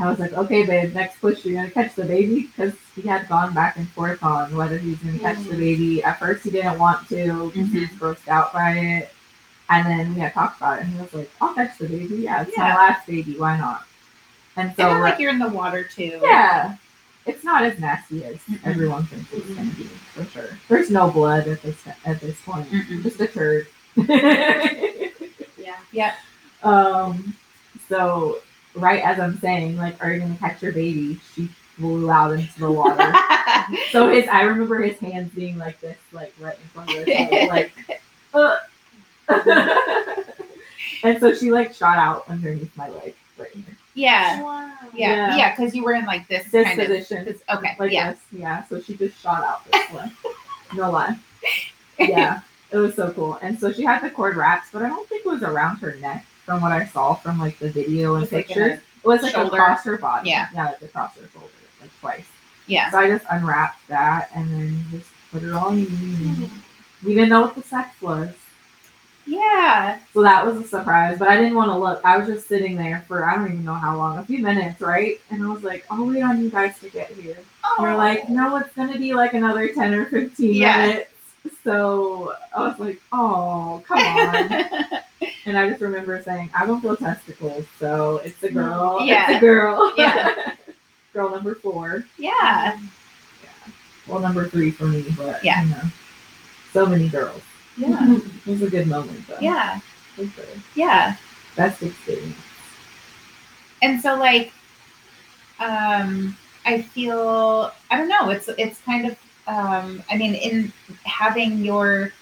I was like, okay, babe, next push, you're gonna catch the baby because he had gone back and forth on whether he's gonna catch the baby. At first, he didn't want to because he was grossed out by it, and then we had talked about it, and he was like, I'll catch the baby. Yeah, it's my last baby. Why not? And so, like,
like you're in the water too.
yeah, it's not as nasty as
Mm-mm.
everyone thinks it's gonna be for sure. There's no blood at this at this point.
Mm-mm.
Just a turd.
Yeah.
Yeah.
Um, so right as I'm saying, like, are you gonna catch your baby? She flew out into the water. so his, I remember his hands being like this, like right in front of his head, like. uh. and so she like shot out underneath my leg, right here.
yeah.
Wow.
Yeah,
Yeah.
yeah, because you were in like this,
This
kind
position.
of. This, okay,
Like
yeah,
this, yeah. So she just shot out this way. No lie. Yeah, it was so cool. And so she had the cord wraps, but I don't think it was around her neck from what I saw from like the video and
It was, like,
pictures. it was like
shoulder.
across her body.
Yeah.
Yeah, like across her shoulder, like twice.
yeah,
So I just unwrapped that and then just put it on. and We didn't know what the sex was.
yeah.
So that was a surprise, but I didn't want to look. I was just sitting there for I don't even know how long, a few minutes, right? And I was like, I'll wait on you guys to get here. Oh. You're like, no, it's gonna be like another 10 or 15
Yeah.
minutes. So I was like, oh, come on. and I just remember saying, I don't feel testicles, so it's a girl.
Yeah.
It's a girl.
Yeah.
girl number four.
yeah,
Well, number three for me, but
Yeah.
you know, so many girls.
yeah,
It was a good moment, though.
yeah, yeah.
best experience.
And so, like, um, I feel I don't know. It's it's kind of um, I mean, in having your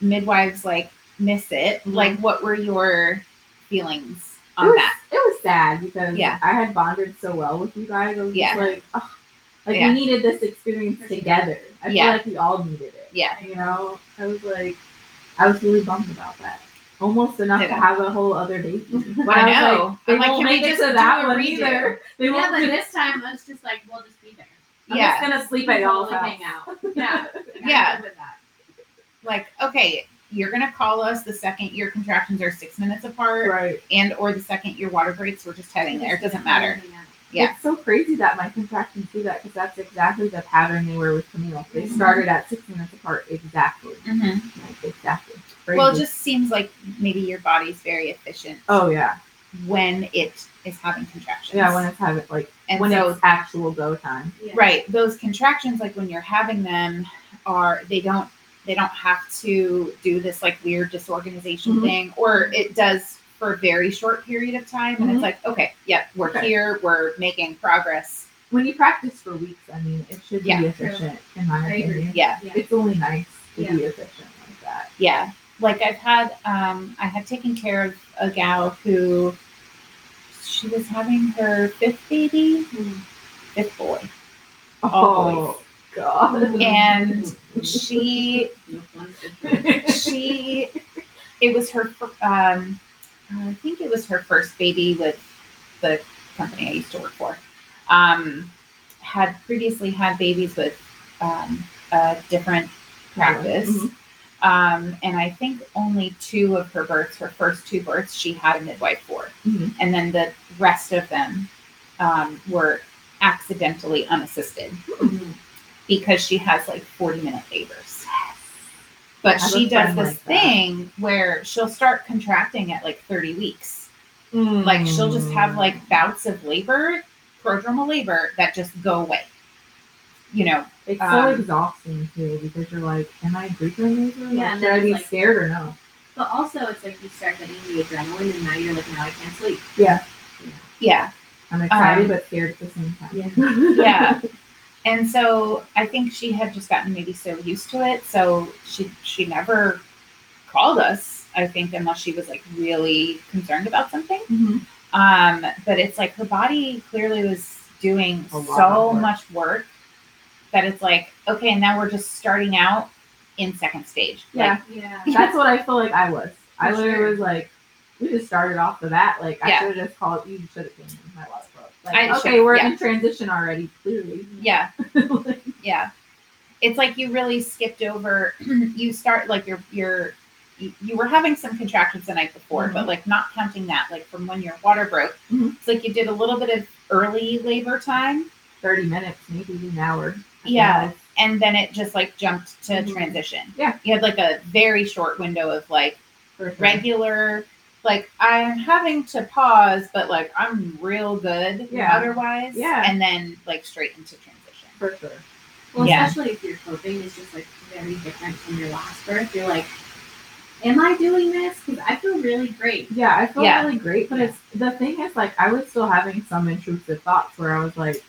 midwives like miss it,
Mhm.
like, what were your feelings
It
on
was,
that?
it was sad because
Yeah.
I had bonded so well with you guys. I was
Yeah.
like, oh, like
Yeah.
we needed this experience together. I
Yeah.
feel like we all needed it.
Yeah.
You know, I was like, I was really bummed about that. Almost enough to have a whole other baby. But
I
was
know.
Like, they
I'm like,
won't
we
make it to that one either. They
Yeah,
won't.
but
do-
this time it's just like we'll just be there.
I'm
yeah.
just gonna sleep at y'all's house.
hang out. Yeah.
Yeah.
I'm good with that.
Like, okay, you're gonna call us the second your contractions are six minutes apart,
Right.
and or the second your water breaks. We're just heading there. It doesn't matter. Yeah.
It's so crazy that my contractions do that because that's exactly the pattern they were with Camille. They
Mhm.
started at six minutes apart exactly.
Mm-hmm.
Like, exactly.
Well, it just seems like maybe your body's very efficient
Oh yeah,
when it is having contractions.
yeah. When it's having like
and
when
so
it's actual go time.
Yeah.
right, those contractions, like when you're having them, are they don't they don't have to do this like weird disorganization
Mhm.
thing, or it does for a very short period of time, and
Mhm.
it's like, okay, yep, we're
Okay.
here, we're making progress.
When you practice for weeks, I mean, it should
Yeah,
be
true.
efficient in my
I agree.
opinion.
Yeah,
Yeah.
It's only nice to
Yeah.
be efficient like that.
yeah. Like I've had, um, I had taken care of a gal who she was having her fifth baby, fifth boy.
Oh god.
and she she it was her um i think it was her first baby with the company i used to work for um had previously had babies with um a different practice
Mhm.
Um and i think only two of her births her first two births she had a midwife for
Mhm.
and then the rest of them um, were accidentally unassisted because she has like 40 minute labors. But she does this
like
thing where she'll start contracting at like 30 weeks. Like she'll just
Mm.
have like bouts of labor, prodromal labor that just go away. You know,
It's
um,
so exhausting too because you're like, am I breathing labor? Like,
Yeah, and
should I be
like-
scared or no?
But also, it's like you start getting the adrenaline, and now you're like, now I can't sleep.
Yeah.
Yeah.
I'm excited
Um,
but scared at the same time.
Yeah.
Yeah. And so I think she had just gotten maybe so used to it. So she she never called us, I think, unless she was like really concerned about something.
Mhm.
Um, but it's like her body clearly was doing so
work.
much work that it's like, okay, and now we're just starting out in second stage.
Yeah.
Yeah.
That's what I feel like I was. I literally
sure.
was like, we just started off the bat. Like, I should have just called you. Should have came in my water broke. Like,
I
okay,
should-
we're
yeah.
in transition already. Clearly.
Yeah.
Like,
Yeah. It's like you really skipped over you start like you're you're you, you were having some contractions the night before, but like not counting that, like from when your water broke.
Mhm.
It's like you did a little bit of early labor time
Thirty minutes, maybe an hour.
Yeah. and then it just like jumped to
Mhm.
transition.
Yeah.
You had like a very short window of like
For sure.
regular like I'm having to pause, but like I'm real good
Yeah.
otherwise.
Yeah.
And then like straight into transition.
For sure.
Well,
Yeah.
especially if your coping is just like very different from your last birth. You're like, am I doing this? Because I feel really great.
Yeah, I feel
Yeah.
really great, but it's the thing is like I was still having some intrusive thoughts where I was like,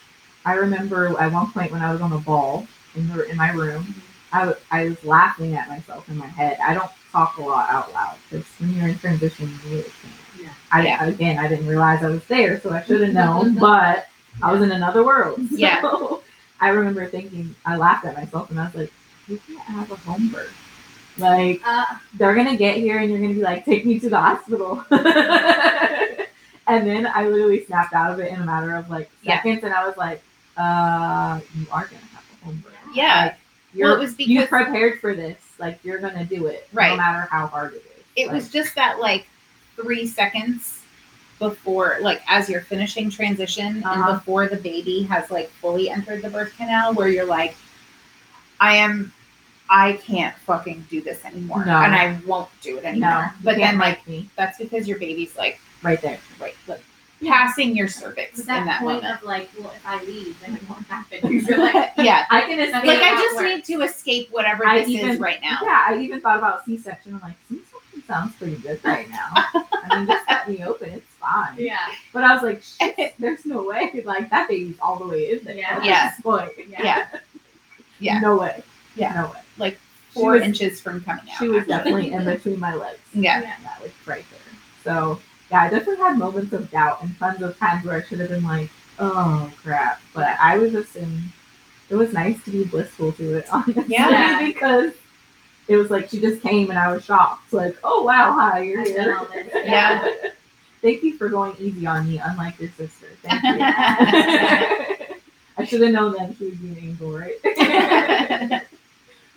I remember at one point when I was on a ball in the in my room, I w- I was laughing at myself in my head. I don't talk a lot out loud because when you're in transition, you really can't.
Yeah.
I
Yeah.
again, I didn't realize I was there, so I should have known, but I was in another world. So
Yeah.
I remember thinking, I laughed at myself and I was like, you can't have a home birth. Like,
Uh,
they're gonna get here and you're gonna be like, take me to the hospital. and then I literally snapped out of it in a matter of like
Yeah.
seconds, and I was like, uh, you are gonna have a home birth.
Yeah.
Like, you're,
Well, it was because you
prepared for this. Like you're gonna do it,
right.
no matter how hard it is.
it
Like,
was just that like three seconds before like as you're finishing transition
Uh-huh.
and before the baby has like fully entered the birth canal where you're like i am i can't fucking do this anymore
No.
and i won't do it anymore
no,
but then like
me
that's because your baby's like
right there.
right like passing your cervix in
that,
that
point
moment
of like, well, if I leave, then it won't happen. You're like,
yeah
I can escape.
like i just
works.
need to escape whatever
I
this
even-
is right now
Yeah, I even thought about C-section. I'm like, hmm, C-section sounds pretty good right now. I mean, just cut me open, it's fine.
yeah,
But I was like, shit, there's no way. Like that baby's all the way in there.
Yeah.
at
Yeah.
this point.
yeah Yeah.
No way.
Yeah.
No way.
like four
was-
inches from coming out
She was definitely in between my legs.
yeah
yeah.
That was right there. So yeah, I definitely had moments of doubt and tons of times where I should have been like, oh crap. But I was just in it was nice to be blissful to it, honestly.
Yeah.
because it was like she just came and I was shocked. Like, oh wow, hi, you're here.
Yeah.
Thank you for going easy on me, unlike your sister. Thank you. I should have known then she would be an angel, right?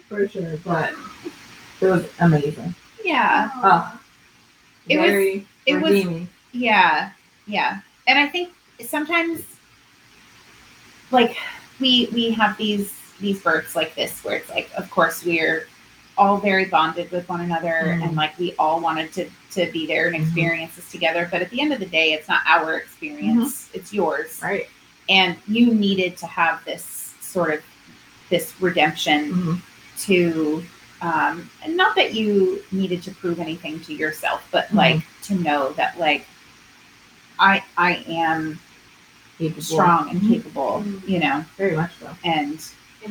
for sure. But it was amazing.
yeah
Oh.
It was- It was-. Yeah, yeah. And I think sometimes like we we have these these births like this where it's like of course we're all very bonded with one another
Mhm.
and like we all wanted to to be there and
Mhm.
experience this together but at the end of the day it's not our experience it's yours
right.
and you needed to have this sort of this redemption
Mhm.
to um and not that you needed to prove anything to yourself but
Mhm.
like to know that like i i am
Capable.
strong and
Mhm.
capable
Mhm.
you know
Very much so.
and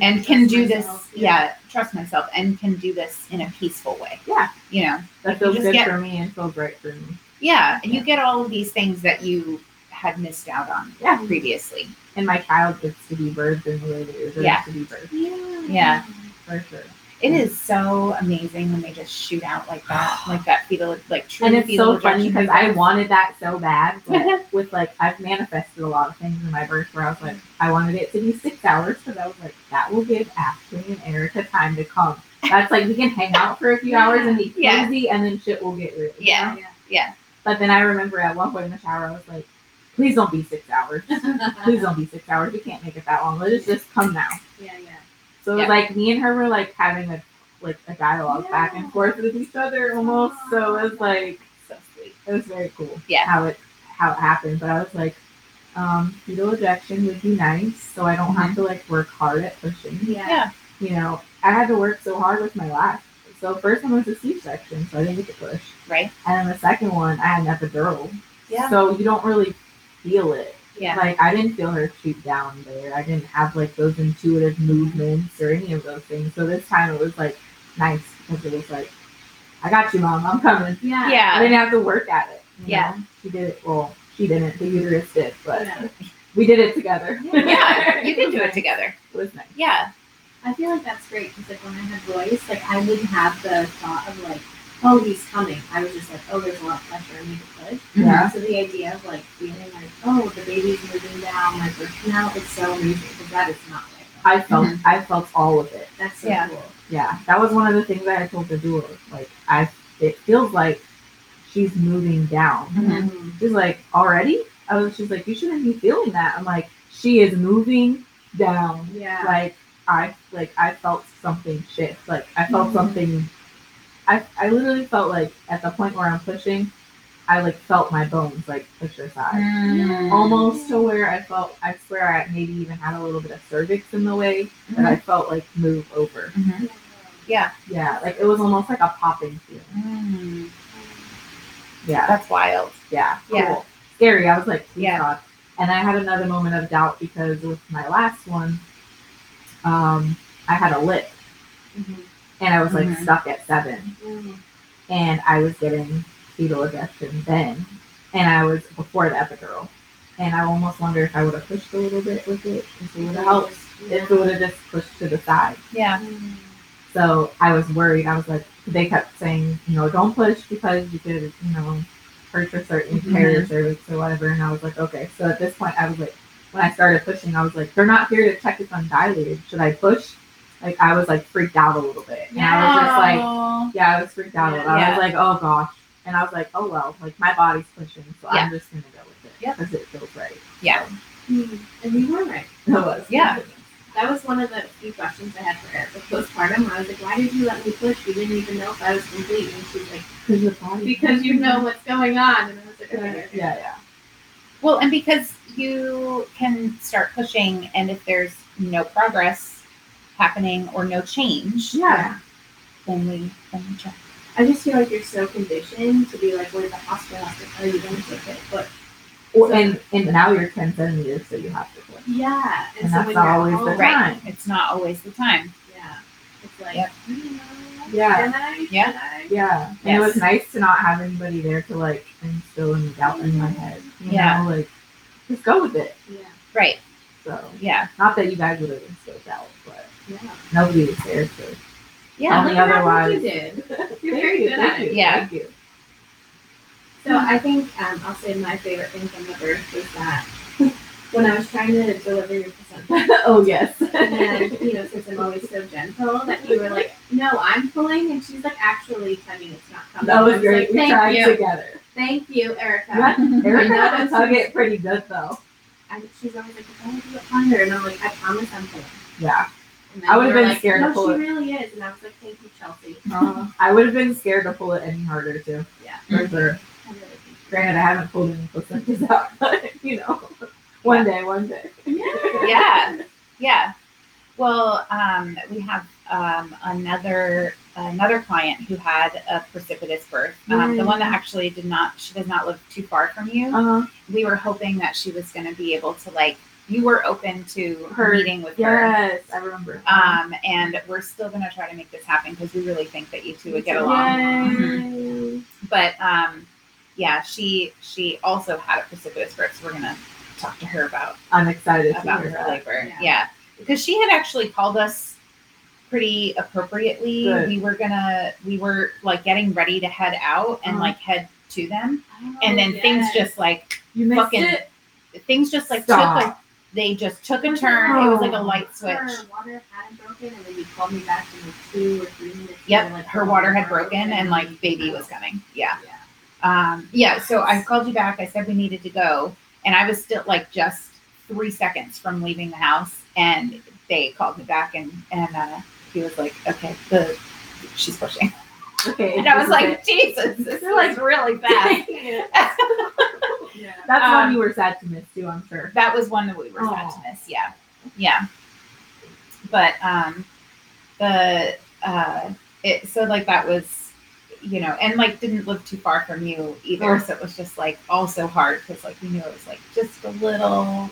and
trust
can do this
myself,
yeah. trust myself and can do this in a peaceful way
Yeah.
you know
That
Like,
feels
just
good
get-
for me and feels right for me.
yeah and you get all of these things that you had missed out on
Yeah.
previously
And my child gets to be birthed in the way that you're
Yeah.
to be birthed.
Yeah.
Yeah.
For sure.
It mm. is so amazing when they just shoot out like that, like that fetal, like true
And it's so funny because I wanted that so bad. But with like, I've manifested a lot of things in my birth where I was like, I wanted it to be six hours because I was like, that will give Ashley and Erica time to come. That's like we can hang out for a few hours and be
Yeah.
crazy, and then shit will get real. you
Yeah.
Yeah.
But then I remember at one point in the shower, I was like, please don't be six hours. Please don't be six hours. We can't make it that long. Let us just come now.
Yeah, yeah.
So it was
Yeah.
like me and her were like having a like a dialogue back and forth with each other almost. So it was like
so sweet.
it was very cool.
Yeah.
How it how it happened. But I was like, um, fetal ejection would be nice, so I don't have to like work hard at pushing.
Yeah.
Yeah.
You know, I had to work so hard with my last So first one was a C-section, so I didn't get to push.
Right.
And then the second one, I had an epidural.
Yeah.
So you don't really feel it.
Yeah.
Like I didn't feel her shoot down there. I didn't have like those intuitive movements or any of those things. So this time it was like nice because it was like, I got you, mom. I'm coming.
Yeah.
Yeah.
I didn't have to work at it. you
Yeah.
know? She did it. Well, she didn't. The uterus did, but
Yeah.
we did it together.
Yeah. You can do it together.
it was nice.
Yeah.
I feel like that's great because like when I had boys, like I didn't have the thought of like, oh, he's coming. I was just like, oh, there's a lot of pressure on me to push.
Yeah.
So the idea of like feeling like, oh, the baby's moving down my birth canal, it's so amazing because that is not what I thought.
I felt. I felt all of it.
That's so
Yeah.
cool.
Yeah, that was one of the things I told the doula. Like, I, it feels like she's moving down.
Mhm.
Mhm.
She's like, already? I was. She's like, you shouldn't be feeling that. I'm like, she is moving down.
Yeah.
Like, I like I felt something shift. Like, I felt
Mhm.
something. I I literally felt like at the point where I'm pushing, I like felt my bones like push aside.
Mm.
Almost to where I felt, I swear I maybe even had a little bit of cervix in the way that I felt like move over.
Mhm. Yeah.
Yeah, like it was almost like a popping feeling.
Mm.
Yeah,
That's wild.
yeah,
Yeah.
cool. Scary. I was like,
Yeah.
God. And I had another moment of doubt because with my last one, um, I had a lip
Mhm.
And I was like
Mhm.
stuck at seven,
Mhm.
and I was getting fetal ejection then, and I was before the epidural, and I almost wonder if I would have pushed a little bit with it, if it would have helped, if it would have just pushed to the side.
Yeah.
So I was worried. I was like, they kept saying, you know, don't push because you could, you know, hurt your certain
Mhm.
tear your cervix or whatever. And I was like, okay. So at this point, I was like, when I started pushing, I was like, they're not here to check if I'm dilated. Should I push? Like I was like freaked out a little bit, and I was just like, yeah, I was freaked out. a little. I was like, oh gosh. And I was like, oh well, like my body's pushing, so
Yeah.
I'm just gonna go with it
Yep.
because it feels right.
Yeah.
Mhm. And you were right.
It was.
Yeah.
That was one of the few questions I had for Erica with postpartum. I was like, why did you let me push? You didn't even know if I was complete. And she's like,
Because your body.
because you know what's going on. And I was like,
Yeah,
okay.
yeah, yeah.
Well, and because you can start pushing, and if there's no progress happening or no change,
Yeah.
then we then we check.
I just feel like you're so conditioned to be like, we're at the hospital. I was like, oh, you don't take it. But
Well, and and now you're ten centimeters, so you have to push.
yeah.
And
so
that's not
you're
always the
home-
Right.
Time.
It's not always the time.
Yeah. It's like,
Yep.
Mm, I.
Yeah.
Can I?
Yeah.
Can I?
Yeah, and it was nice to not have anybody there to like instill any doubt in my head. You
Yeah.
know, like just go with it.
Yeah.
Right.
So
Yeah.
not that you guys would have instilled doubt, but
Yeah.
nobody was there to.
Yeah.
Only
Look
otherwise-
You did. You're very
you,
good
thank
at it.
you,
Yeah.
Thank you.
So I think um, I'll say my favorite thing from the birth was that when I was trying to deliver your placenta,
oh yes.
and then, you know, since I'm always so gentle, that you were like, "No, I'm pulling," and she's like, "Actually, Tubby, it's not coming."
that
I
was great.
Like,
we tried
you,
together.
thank you, Erica.
Yeah, Erica
I know
to tug it pretty good though.
And she's always like, "I want to do it harder," and I'm like, "I promise, I'm pulling."
Yeah, I would've been
like,
scared to
no,
pull
she
it.
really is, and I was like, "Thank you, Chelsea."
uh, I would have been scared to pull it any harder too.
Yeah.
for sure.
I really
Granted, I haven't pulled any placentas out, but you know, one day, one day.
yeah yeah well um, we have um, another another client who had a precipitous birth um, the one that actually did not she does not live too far from you
Uh,
we were hoping that she was going to be able to like you were open to
Her-
meeting with her
yes, I remember.
um, and we're still going to try to make this happen because we really think that you two would get along
Yay.
but um, yeah she she also had a precipitous birth so we're going to talk to her about
I'm excited
about her
that.
labor.
Yeah.
Yeah. Because she had actually called us pretty appropriately.
Good.
We were gonna we were like getting ready to head out and
Uh-huh.
like head to them.
Oh,
And then things just like
You
Fucking-
it.
things just like
Stop.
took like they just took a turn. It was like a light switch.
Her water had broken, and then you called me back in two or three minutes.
Yep.
like,
Her
"Oh,
water had broken and like baby was coming. Yeah.
Yeah.
Um yeah, so I called you back. I said we needed to go. And I was still like just three seconds from leaving the house and they called me back and and uh he was like, Okay, the she's pushing.
Okay.
And I was like, Jesus, this is
like-
really fast.
it.
Yeah.
That's
Um,
one you were sad to miss too, I'm sure.
that was one that we were sad to miss. Yeah. Yeah. But um the uh it so like that was you know and like didn't live too far from you either so it was just like also hard because like we knew it was like just a little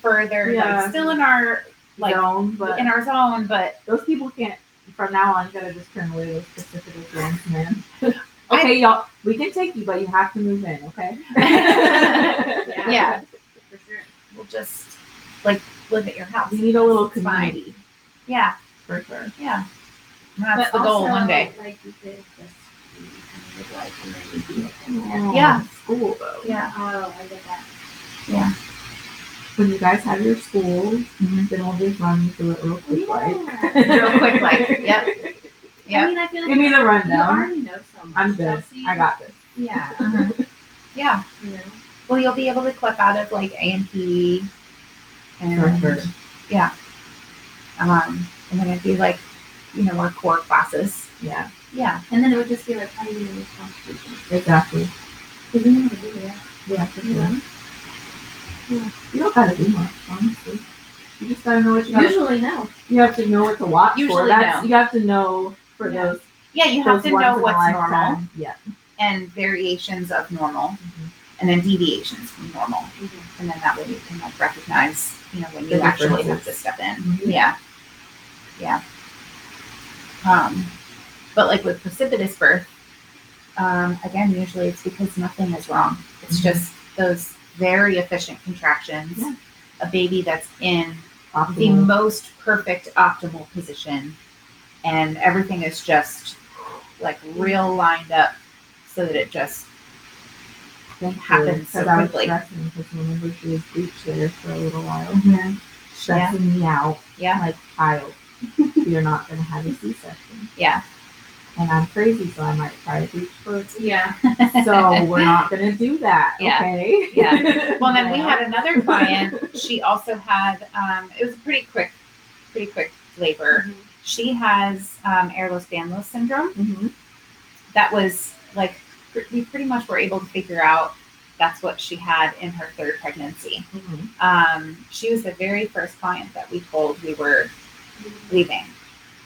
further
Yeah.
like still in our like
zone, but
in our zone but
those people can't. From now on, gotta just turn away those specific ones, man. okay, y'all, we can take you, but you have to move in, okay?
yeah
For sure.
we'll just like live at your house
We need a little
It's fine.
community
yeah
for sure.
yeah that's
But
the goal
also,
one day
Like you could just be kind of like and then you'd be okay.
Yeah.
School though.
yeah
Oh, I get that.
When you guys have your school,
Mhm.
then we'll just run through it real quick, like.
Real quick like yep
I
yep
mean, I feel like
Give me the
you
rundown.
already know so much.
I'm good.
Chelsea.
I got this.
Yeah.
Mhm. yeah
You know.
well you'll be able to click out of like a and p and yeah um and then it'd be like you know our core classes
Yeah,
yeah
And then it would just be like, how do you know this constitution?
exactly.
Because you never do that.
Yeah,
You
sure.
know?
You don't gotta do much, honestly. You just gotta know what you gotta,
Usually, no.
you have to know what to watch for.
Usually
That's
no.
you have to know for
Yeah.
those
yeah you have
those
to
once
know
in a
what's
lifetime.
normal
Yeah.
and variations of normal
Mhm.
and then deviations from normal
Mhm.
and then that way you can like recognize you know when
The
you actually have
differences.
to step in
Mhm.
yeah yeah um but like with precipitous birth um again usually it's because nothing is wrong it's
Mhm.
just those very efficient contractions
Yeah.
a baby that's in the most perfect optimal position and everything is just like real lined up so that it just
Thankfully,
happens so
'cause I was
quickly.
stressing because remember she was breached there for a little while. Mm-hmm.
yeah
Stressing me out.
yeah
Like, child, you're not gonna have a C-section.
yeah
And I'm crazy, so I might try to breach first.
Yeah.
So we're not gonna do that.
Yeah.
Okay.
Yeah. Well, then we had another client. She also had. Um, it was pretty quick, pretty quick labor.
Mm-hmm.
She has um, Ehlers-Danlos syndrome.
Mhm.
That was like we pretty much were able to figure out that's what she had in her third pregnancy.
Mhm.
Um, she was the very first client that we told we were leaving,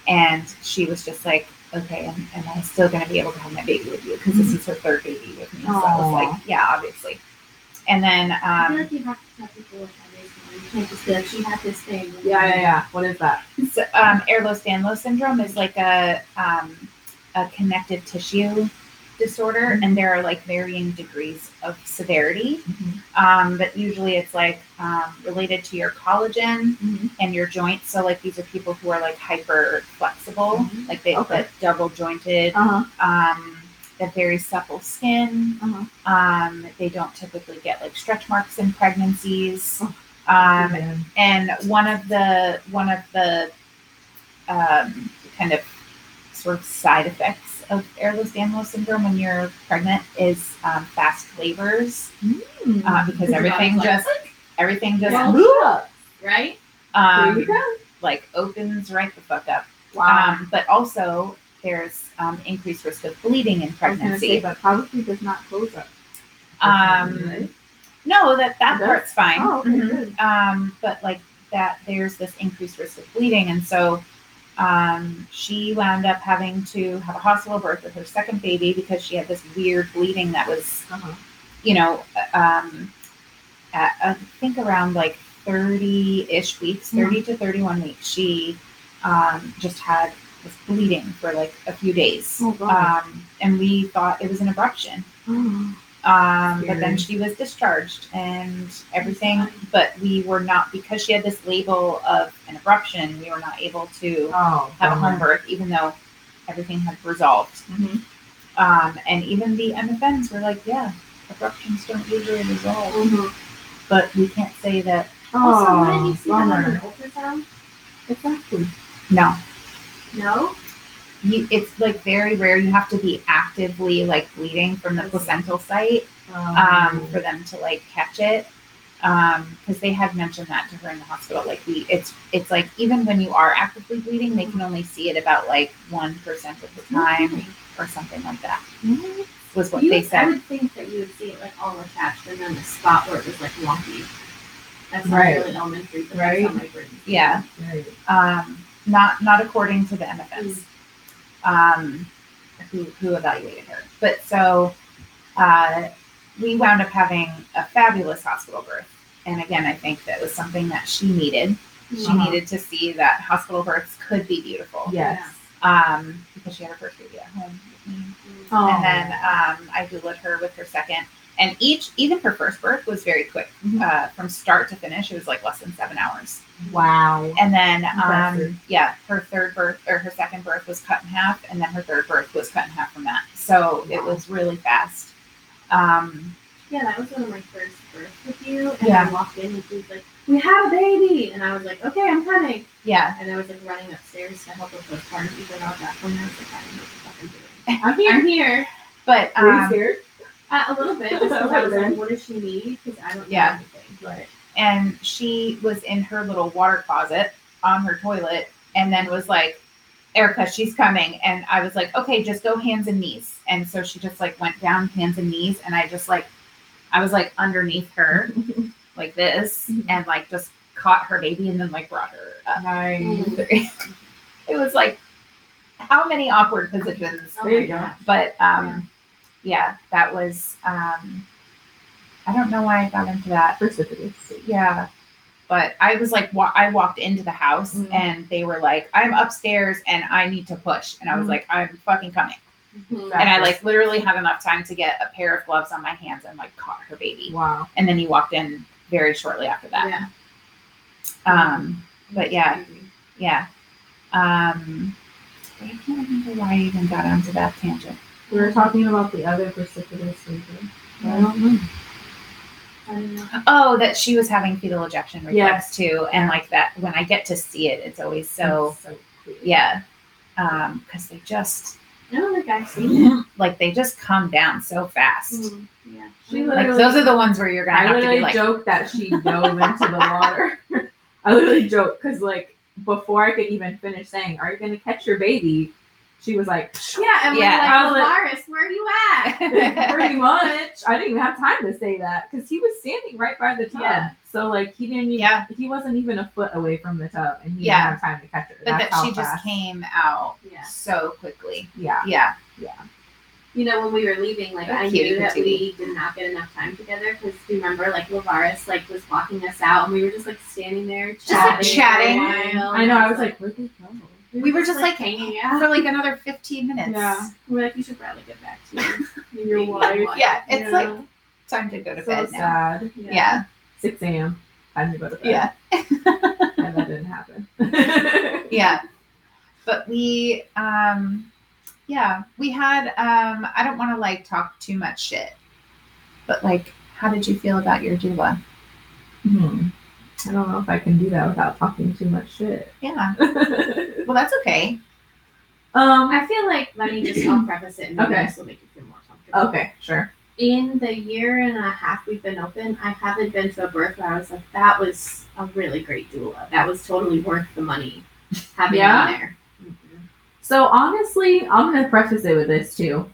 and she was just like, "Okay, am, am I still going to be able to have my baby with you? Because this is her third baby with me." So I was like, "Yeah, obviously." And then
I feel
um,
like you have to tell people what that is. though. You can't just be like, she had this thing.
Yeah, yeah, yeah. What is that?
So, um, Ehlers-Danlos syndrome is like a um, a connective tissue disorder, and there are like varying degrees of severity. Um, but usually, it's like um, related to your collagen
Mhm.
and your joints. So, like these are people who are like hyper flexible,
Mhm.
like they
Okay.
double jointed,
Uh huh.
um, they have very supple skin.
Uh-huh.
Um, they don't typically get like stretch marks in pregnancies.
Oh,
Um, and one of the one of the um, kind of sort of side effects of Ehlers-Danlos syndrome when you're pregnant is um, fast labors uh, because everything
body's like,
just everything just.
Look.
Right?
There you
um,
go.
like opens right the fuck up.
Wow.
Um, but also there's um, increased risk of bleeding in
gonna say,
pregnancy.
but probably does not close up.
Um,
Right?
no, that that
It does?
part's fine.
Oh, okay,
Mhm.
good.
um, but like that there's this increased risk of bleeding and so um, she wound up having to have a hospital birth with her second baby because she had this weird bleeding that was
Uh-huh.
you know um, at, i think around like 30-ish weeks 30 to 31 weeks she um, just had this bleeding for like a few days
Oh,
um, and we thought it was an abruption
Oh.
Um, but then she was discharged and everything. But we were not because she had this label of an abruption. We were not able to
Oh.
have a home birth, even though everything had resolved.
Mhm.
Um, and even the MFMs were like, "Yeah, abruptions don't usually resolve,
Mhm.
but we can't say that."
Also, wouldn't
Oh,
you see that on an ultrasound?
Exactly.
No,
No?
You, it's like very rare. You have to be actively like bleeding from the placental site
Oh.
um, for them to like catch it because they had mentioned that to her in the hospital like we it's it's like even when you are actively bleeding they can only see it about like one percent of the time or something like that was what
You-
they said.
I would think that you would see it like all attached and then the spot where it was like wonky. That's
Right.
really elementary, but
Right.
that's how my brain.
yeah
Right.
um not not according to the mfs um, who who evaluated her. But so uh, we wound up having a fabulous hospital birth. And again, I think that was something that she needed. She
Uh-huh.
needed to see that hospital births could be beautiful.
Yes.
Um, because she had her first baby at home with me.
Oh.
And then um, I doulaed her with her second. And each, even her first birth was very quick.
Mhm.
Uh, from start to finish, it was like less than seven hours.
wow.
And then, um, yeah, her third birth or her second birth was cut in half, and then her third birth was cut in half from that. So it was really fast. Um,
Yeah, that was one of my first births with you. And
Yeah.
I walked in and she was like, We have a baby and I was like, Okay, I'm coming
yeah,
and I was like running upstairs to help with the part even though at that point I was like, I don't know what the fuck I'm doing.
I'm here.
I'm here.
but
Were you
um,
scared?
Uh, a little bit. Just 'cause I was like, what does she need? Because I don't know
Yeah.
anything.
Right.
and she was in her little water closet on her toilet, and then was like, "Erica, she's coming," and I was like, "Okay, just go hands and knees." And so she just like went down hands and knees, and I just like, I was like underneath her like this,
Mhm.
and like just caught her baby, and then like brought her up.
Nice.
it was like how many awkward positions
Oh
There you go.
But um yeah that was um i don't know why i got into that
Precipitous.
yeah but i was like wa- i walked into the house
Mhm.
and they were like i'm upstairs and i need to push and i was
Mhm.
like i'm fucking coming
Mhm.
and i like literally had enough time to get a pair of gloves on my hands and like caught her baby
Wow.
and then you walked in very shortly after that
Yeah.
um but yeah yeah um i can't remember why i even got onto that tangent
We were talking about the other precipitous reason. I don't know.
I don't know.
Oh, that she was having fetal ejection reflex
Yes.
too, and like that when I get to see it, it's always so
so clear.
yeah, um, because they just
I don't think I've seen it.
like they just come down so fast.
Mhm. Yeah.
She
Like
literally-
those are the ones where you're gonna
I
have to
literally
be like,
joked that she dove into the water. I literally joked because, like, before I could even finish saying, "Are you gonna catch your baby?" She was like,
Yeah, and
Yeah.
we're
I was
like,
like-
where are you at?
"Pretty much." I didn't even have time to say that because he was standing right by the tub.
Yeah.
So like he didn't. Even,
Yeah.
He wasn't even a foot away from the tub, and he
Yeah.
didn't have time to catch her.
but
That's
that
how
she just came out
Yeah.
so quickly.
Yeah.
Yeah, Yeah.
You know, when we were leaving, like
They're
I knew that
patootie.
we did not get enough time together because remember, like Lavaris like was walking us out, and we were just like standing there
Just, like, chatting.
For a while.
I know. I was like, "Where'd they go?"
We were just like
hanging out.
for like another fifteen minutes.
Yeah.
We're like, you should probably get back to your,
wife.
Yeah, it's
Yeah.
like time to go to
So
bed now.
sad.
Yeah,
Six a.m. Time to go to bed.
yeah.
and that didn't happen.
yeah but we um yeah we had um i don't want to like talk too much shit but like how did you feel about your doula
Hmm. I don't know if I can do that without talking too much shit.
yeah well that's okay Um,
I feel like let me just I'll preface it and
Okay.
this will make you feel more comfortable.
Okay, sure.
In the year and a half we've been open, I haven't been to a birth where I was like, that was a really great doula. That was totally worth the money having
Yeah?
on there.
So honestly, I'm gonna preface it with this too.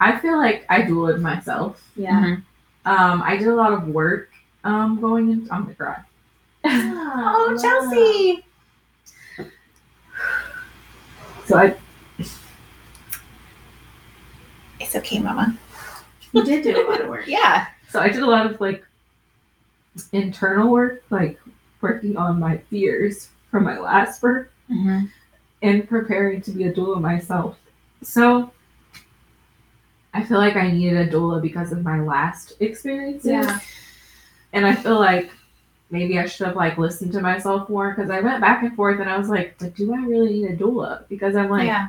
I feel like I doulaed myself.
Yeah.
Mhm.
Um, I did a lot of work um going into. I'm gonna cry.
Oh chelsea
So I
it's okay mama
You did do a lot of work.
yeah
so I did a lot of like internal work, like working on my fears from my last birth. Mm-hmm. and preparing to be a doula myself. So I feel like I needed a doula because of my last experience.
Yeah.
And I feel like maybe I should have like listened to myself more because I went back and forth and I was like, "But do I really need a doula? Because I'm like,
yeah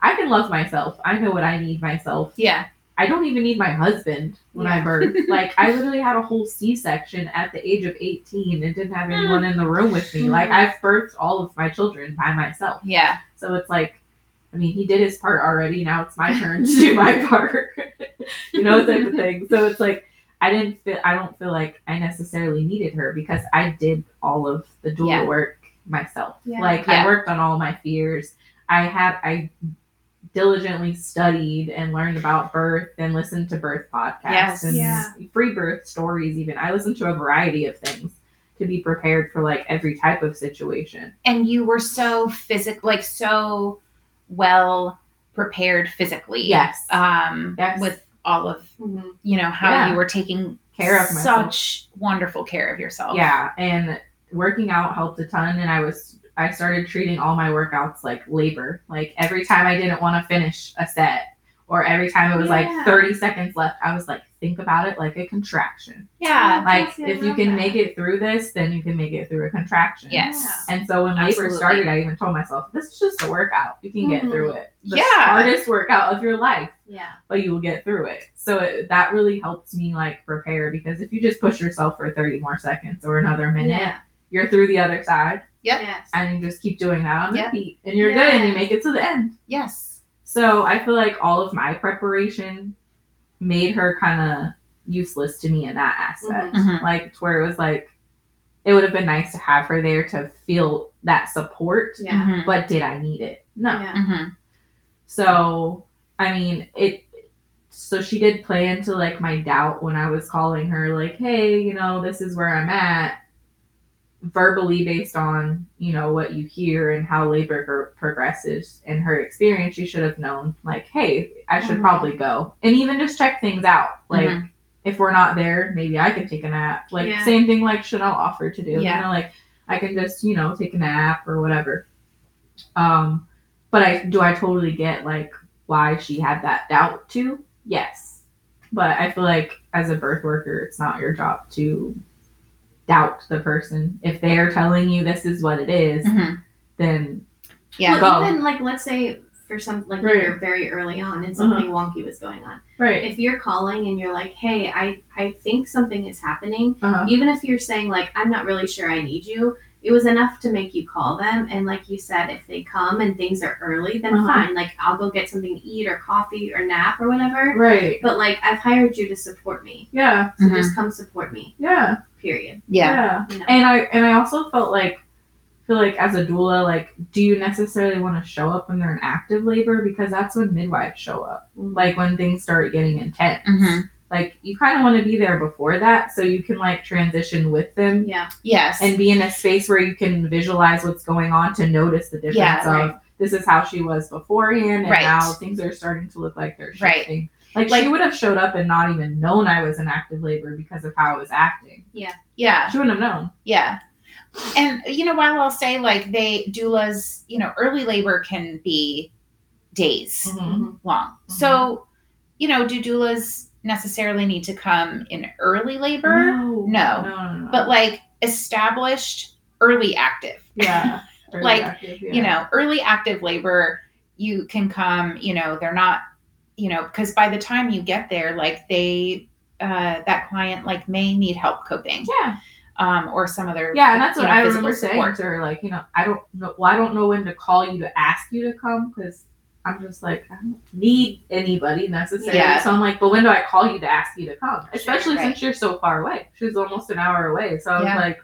I can love myself. I know what I need myself.
yeah
I don't even need my husband when I
Yeah.
birth. like I literally had a whole C section at the age of 18 and didn't have anyone in the room with me. Like hmm. I've birthed all of my children by myself.
yeah
So it's like, I mean, he did his part already. Now it's my turn to do my part. you know, type of thing. So it's like I didn't feel I don't feel like I necessarily needed her because I did all of the doula
Yeah.
work myself.
Yeah.
Like
Yeah.
I worked on all my fears. I had I diligently studied and learned about birth and listened to birth podcasts
Yes.
and free birth stories even. I listened to a variety of things to be prepared for like every type of situation.
and you were so physical like so well prepared physically.
Yes.
Um,
Yes.
with all of
Mhm.
you know how
Yeah.
you were taking
Care of myself.
such wonderful care of yourself.
Yeah, and working out helped a ton. And I was I started treating all my workouts like labor. Like every time I didn't want to finish a set, or every time it was
Yeah.
like 30 seconds left, I was like, think about it like a contraction.
Yeah.
Like if you can
that.
make it through this, then you can make it through a contraction.
Yes.
And so when labor
Absolutely.
started, I even told myself, this is just a workout. You can get
Mhm.
through it. The
Yeah.
hardest workout of your life,
Yeah.
but you will get through it. So it, that really helps me like prepare because if you just push yourself for 30 more seconds or another minute,
Yeah.
you're through the other side
Yep.
Yes.
and you just keep doing that on
Yep.
repeat and you're good and you make it to the end.
Yes.
So I feel like all of my preparation made her kind of useless to me in that aspect.
Mhm.
Like to where it was like it would have been nice to have her there to feel that support,
Yeah.
Mhm.
but did I need it? No.
Yeah.
Mhm.
So I mean it so she did play into like my doubt when I was calling her like, hey, you know, this is where I'm at verbally based on you know what you hear and how labor pro- progresses in her experience you should have known like hey i should
Mhm.
probably go and even just check things out like
Mhm.
if we're not there maybe i can take a nap like
Yeah.
same thing like chanel offered to do
Yeah.
you know like i can just you know take a nap or whatever um but i do i totally get like why she had that doubt too yes but i feel like as a birth worker it's not your job to doubt the person if they're telling you this is what it is,
Mhm.
then
Yeah.
Well,
Go.
even like let's say for some like
Right.
you're very early on and something wonky was going on.
right
If you're calling and you're like, "Hey, I I think something is happening,"
uh-huh.
even if you're saying like, "I'm not really sure I need you," it was enough to make you call them. And like you said, if they come and things are early, then
Uh-huh.
fine. Like I'll go get something to eat or coffee or nap or whatever.
right
But like I've hired you to support me,
yeah
so
Mhm.
just come support me.
yeah
Period.
Yeah.
You know?
and i and i also felt like feel like as a doula like do you necessarily want to show up when they're in active labor because that's when midwives show up like when things start getting intense
Mhm.
Like you kind of want to be there before that so you can like transition with them
yeah.
Yes.
and be in a space where you can visualize what's going on to notice the difference
Yeah,
of
right.
this is how she was beforehand and
Right.
now things are starting to look like they're
Right.
shifting. Like,
Like-
she would have showed up and not even known I was in active labor because of how I was acting.
yeah. Yeah.
She wouldn't have known.
Yeah. And you know, while I'll say like they doulas, you know, early labor can be days
Mhm.
long. So, you know, do doulas necessarily need to come in early labor?
No.
No.
No, no, no.
But like established early active.
yeah. Very
like,
active, yeah.
You know, early active labor, you can come, you know, they're not, you know, because by the time you get there, like they uh that client like may need help coping.
Yeah.
Um, or some other
Yeah, and that's what
know,
I remember saying
support.
to her. Like, you know, I don't know. Well, I don't know when to call you to ask you to come because I'm just like I don't need anybody necessarily.
Yeah.
So I'm like, but when do I call you to ask you to come? Especially
right.
since you're so far away. She's almost an hour away. So I was
Yeah.
like,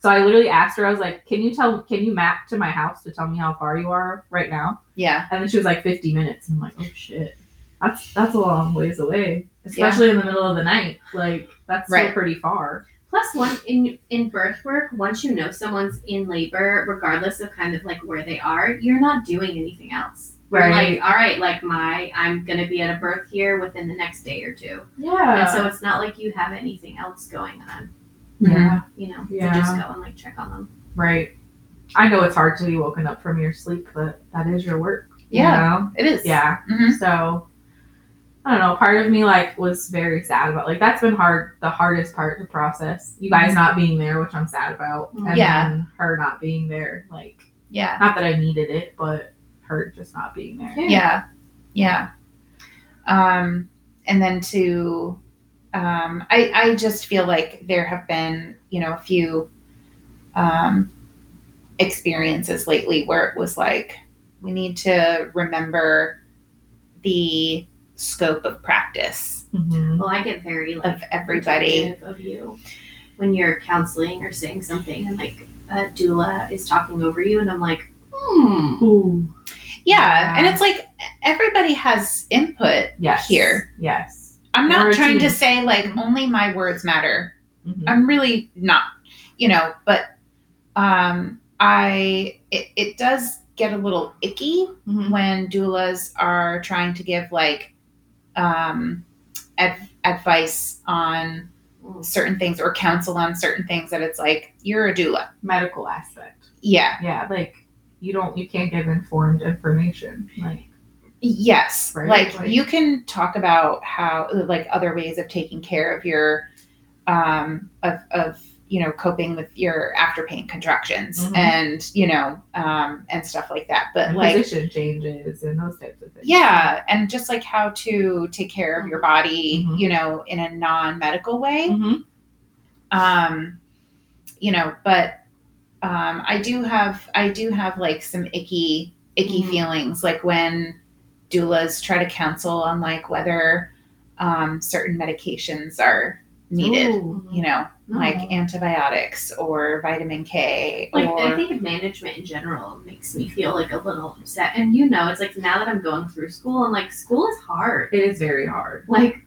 so I literally asked her. I was like, can you tell? Can you map to my house to tell me how far you are right now?
Yeah.
And then she was like 50 minutes. And I'm like, oh shit, that's that's a long ways away, especially in the middle of the night. Like that's still
Right.
pretty far.
Plus, one in in birth work, once you know someone's in labor, regardless of kind of like where they are, you're not doing anything else.
Right.
like, all right, like my, I'm gonna be at a birth here within the next day or two,
Yeah.
and so it's not like you have anything else going on.
yeah.
You know,
Yeah.
to just go and like check on them.
Right. I know it's hard to be woken up from your sleep, but that is your work. you
Yeah.
know?
It is.
Yeah.
Mhm.
So I don't know. Part of me like was very sad about like that's been hard the hardest part to process. You guys not being there, which I'm sad about. And
Mm-hmm. Yeah.
then her not being there. Like
Yeah.
not that I needed it, but her just not being there.
Yeah. Yeah. Um, and then to, um, I, I just feel like there have been, you know, a few, um, experiences lately where it was like, we need to remember the scope of practice
Mhm.
Well, I get very like
of everybody.
of you when you're counseling or saying something, and like a doula is talking over you, and I'm like, hmm.
Ooh.
Yeah. And it's like everybody has input
Yes.
here.
Yes.
I'm not
You're
trying to say like only my words matter.
Mhm.
I'm really not, you know, but um I it, it does get a little icky
Mhm.
when doulas are trying to give like um, ad- advice on certain things or counsel on certain things that it's like you're a doula.
medical aspect.
Yeah.
Yeah, like you don't you can't give informed information. Like
Yes.
Right,
Like,
like-
you can talk about how like other ways of taking care of your um of of you know coping with your after pain contractions
Mhm.
and you know um and stuff like that. But
and
like
position changes and those types of things.
yeah, and just like how to take care of your body,
Mhm.
you know, in a non-medical way.
Mhm.
um you know but um i do have i do have like some icky icky
Mhm.
feelings like when doulas try to counsel on like whether um certain medications are needed
Ooh.
you know
No.
like antibiotics or vitamin k
Like
or
I think management in general makes me feel like a little upset. And you know, it's like now that I'm going through school, I'm like, school is hard.
It is very hard.
Like, I,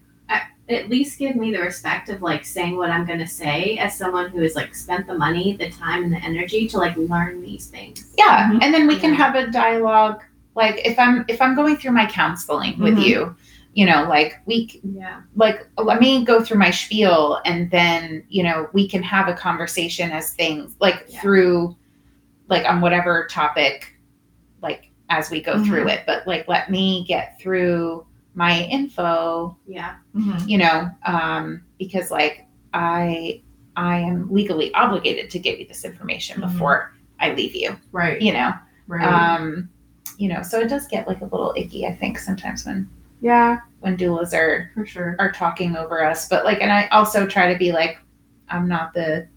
at least give me the respect of like saying what I'm gonna say as someone who has like spent the money, the time, and the energy to like learn these things.
yeah
Mhm.
and then we can have a dialogue like if i'm if i'm going through my counseling with
Mhm.
you you know like we
Yeah.
like let me go through my spiel and then you know we can have a conversation as things like
Yeah.
through like on whatever topic like as we go through it but like let me get through my info
Yeah.
Mhm.
you know um because like i i am legally obligated to give you this information
Mhm.
before i leave you
Right.
you know
Right.
um you know so it does get like a little icky i think sometimes when
yeah,
when doulas are
for sure.
are talking over us but like and i also try to be like i'm not the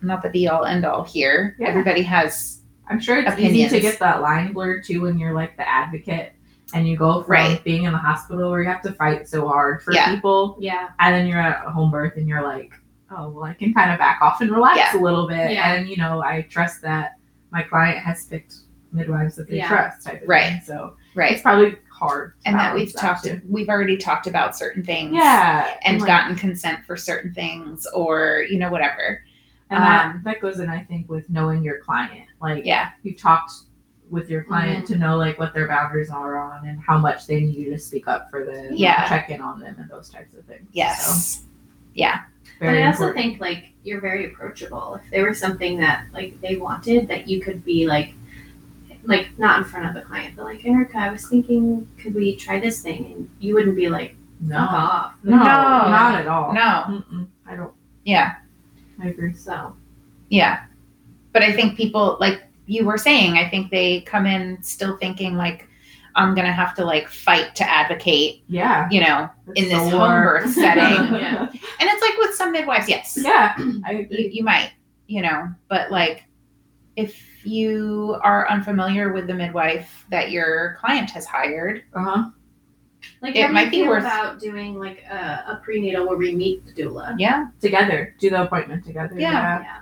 i'm not the be all end all here
Yeah.
everybody has
I'm sure it's
opinions.
easy to get that line blurred too when you're like the advocate and you go from
Right.
being in the hospital where you have to fight so hard for
Yeah.
people
Yeah.
and then you're at home birth and you're like, oh well I can kind of back off and relax
Yeah.
a little bit.
Yeah.
And you know, I trust that my client has picked midwives that they
Yeah.
trust type of
Right.
thing. So
right
it's probably hard.
and that we've talked
too.
we've already talked about certain things
Yeah.
and
like-
gotten consent for certain things or you know whatever
And that,
Um,
that goes in, I think, with knowing your client. Like,
yeah
you talked with your client
Mm-hmm.
to know like what their boundaries are on and how much they need you to speak up for them.
Yeah.
Check in on them and those types of things.
yes
So,
But
very
I also
important.
think like you're very approachable. If there was something that like they wanted, that you could be like, like not in front of the client, but like Erica, I was thinking, could we try this thing? And you wouldn't be like,
no,
off.
no,
No.
not at all.
no
Mm-mm, I don't.
yeah
I agree.
So
yeah but i think people like you were saying i think they come in still thinking like i'm gonna have to like fight to advocate
Yeah.
you know in this
So-
home birth setting
Yeah.
and it's like with some midwives yes
yeah, I
you, you might you know but like if you are unfamiliar with the midwife that your client has hired
Uh huh.
like
It might be worth-
about doing like a, a prenatal where we meet the doula.
yeah
Together, do the appointment together.
Yeah.
yeah.
Yeah.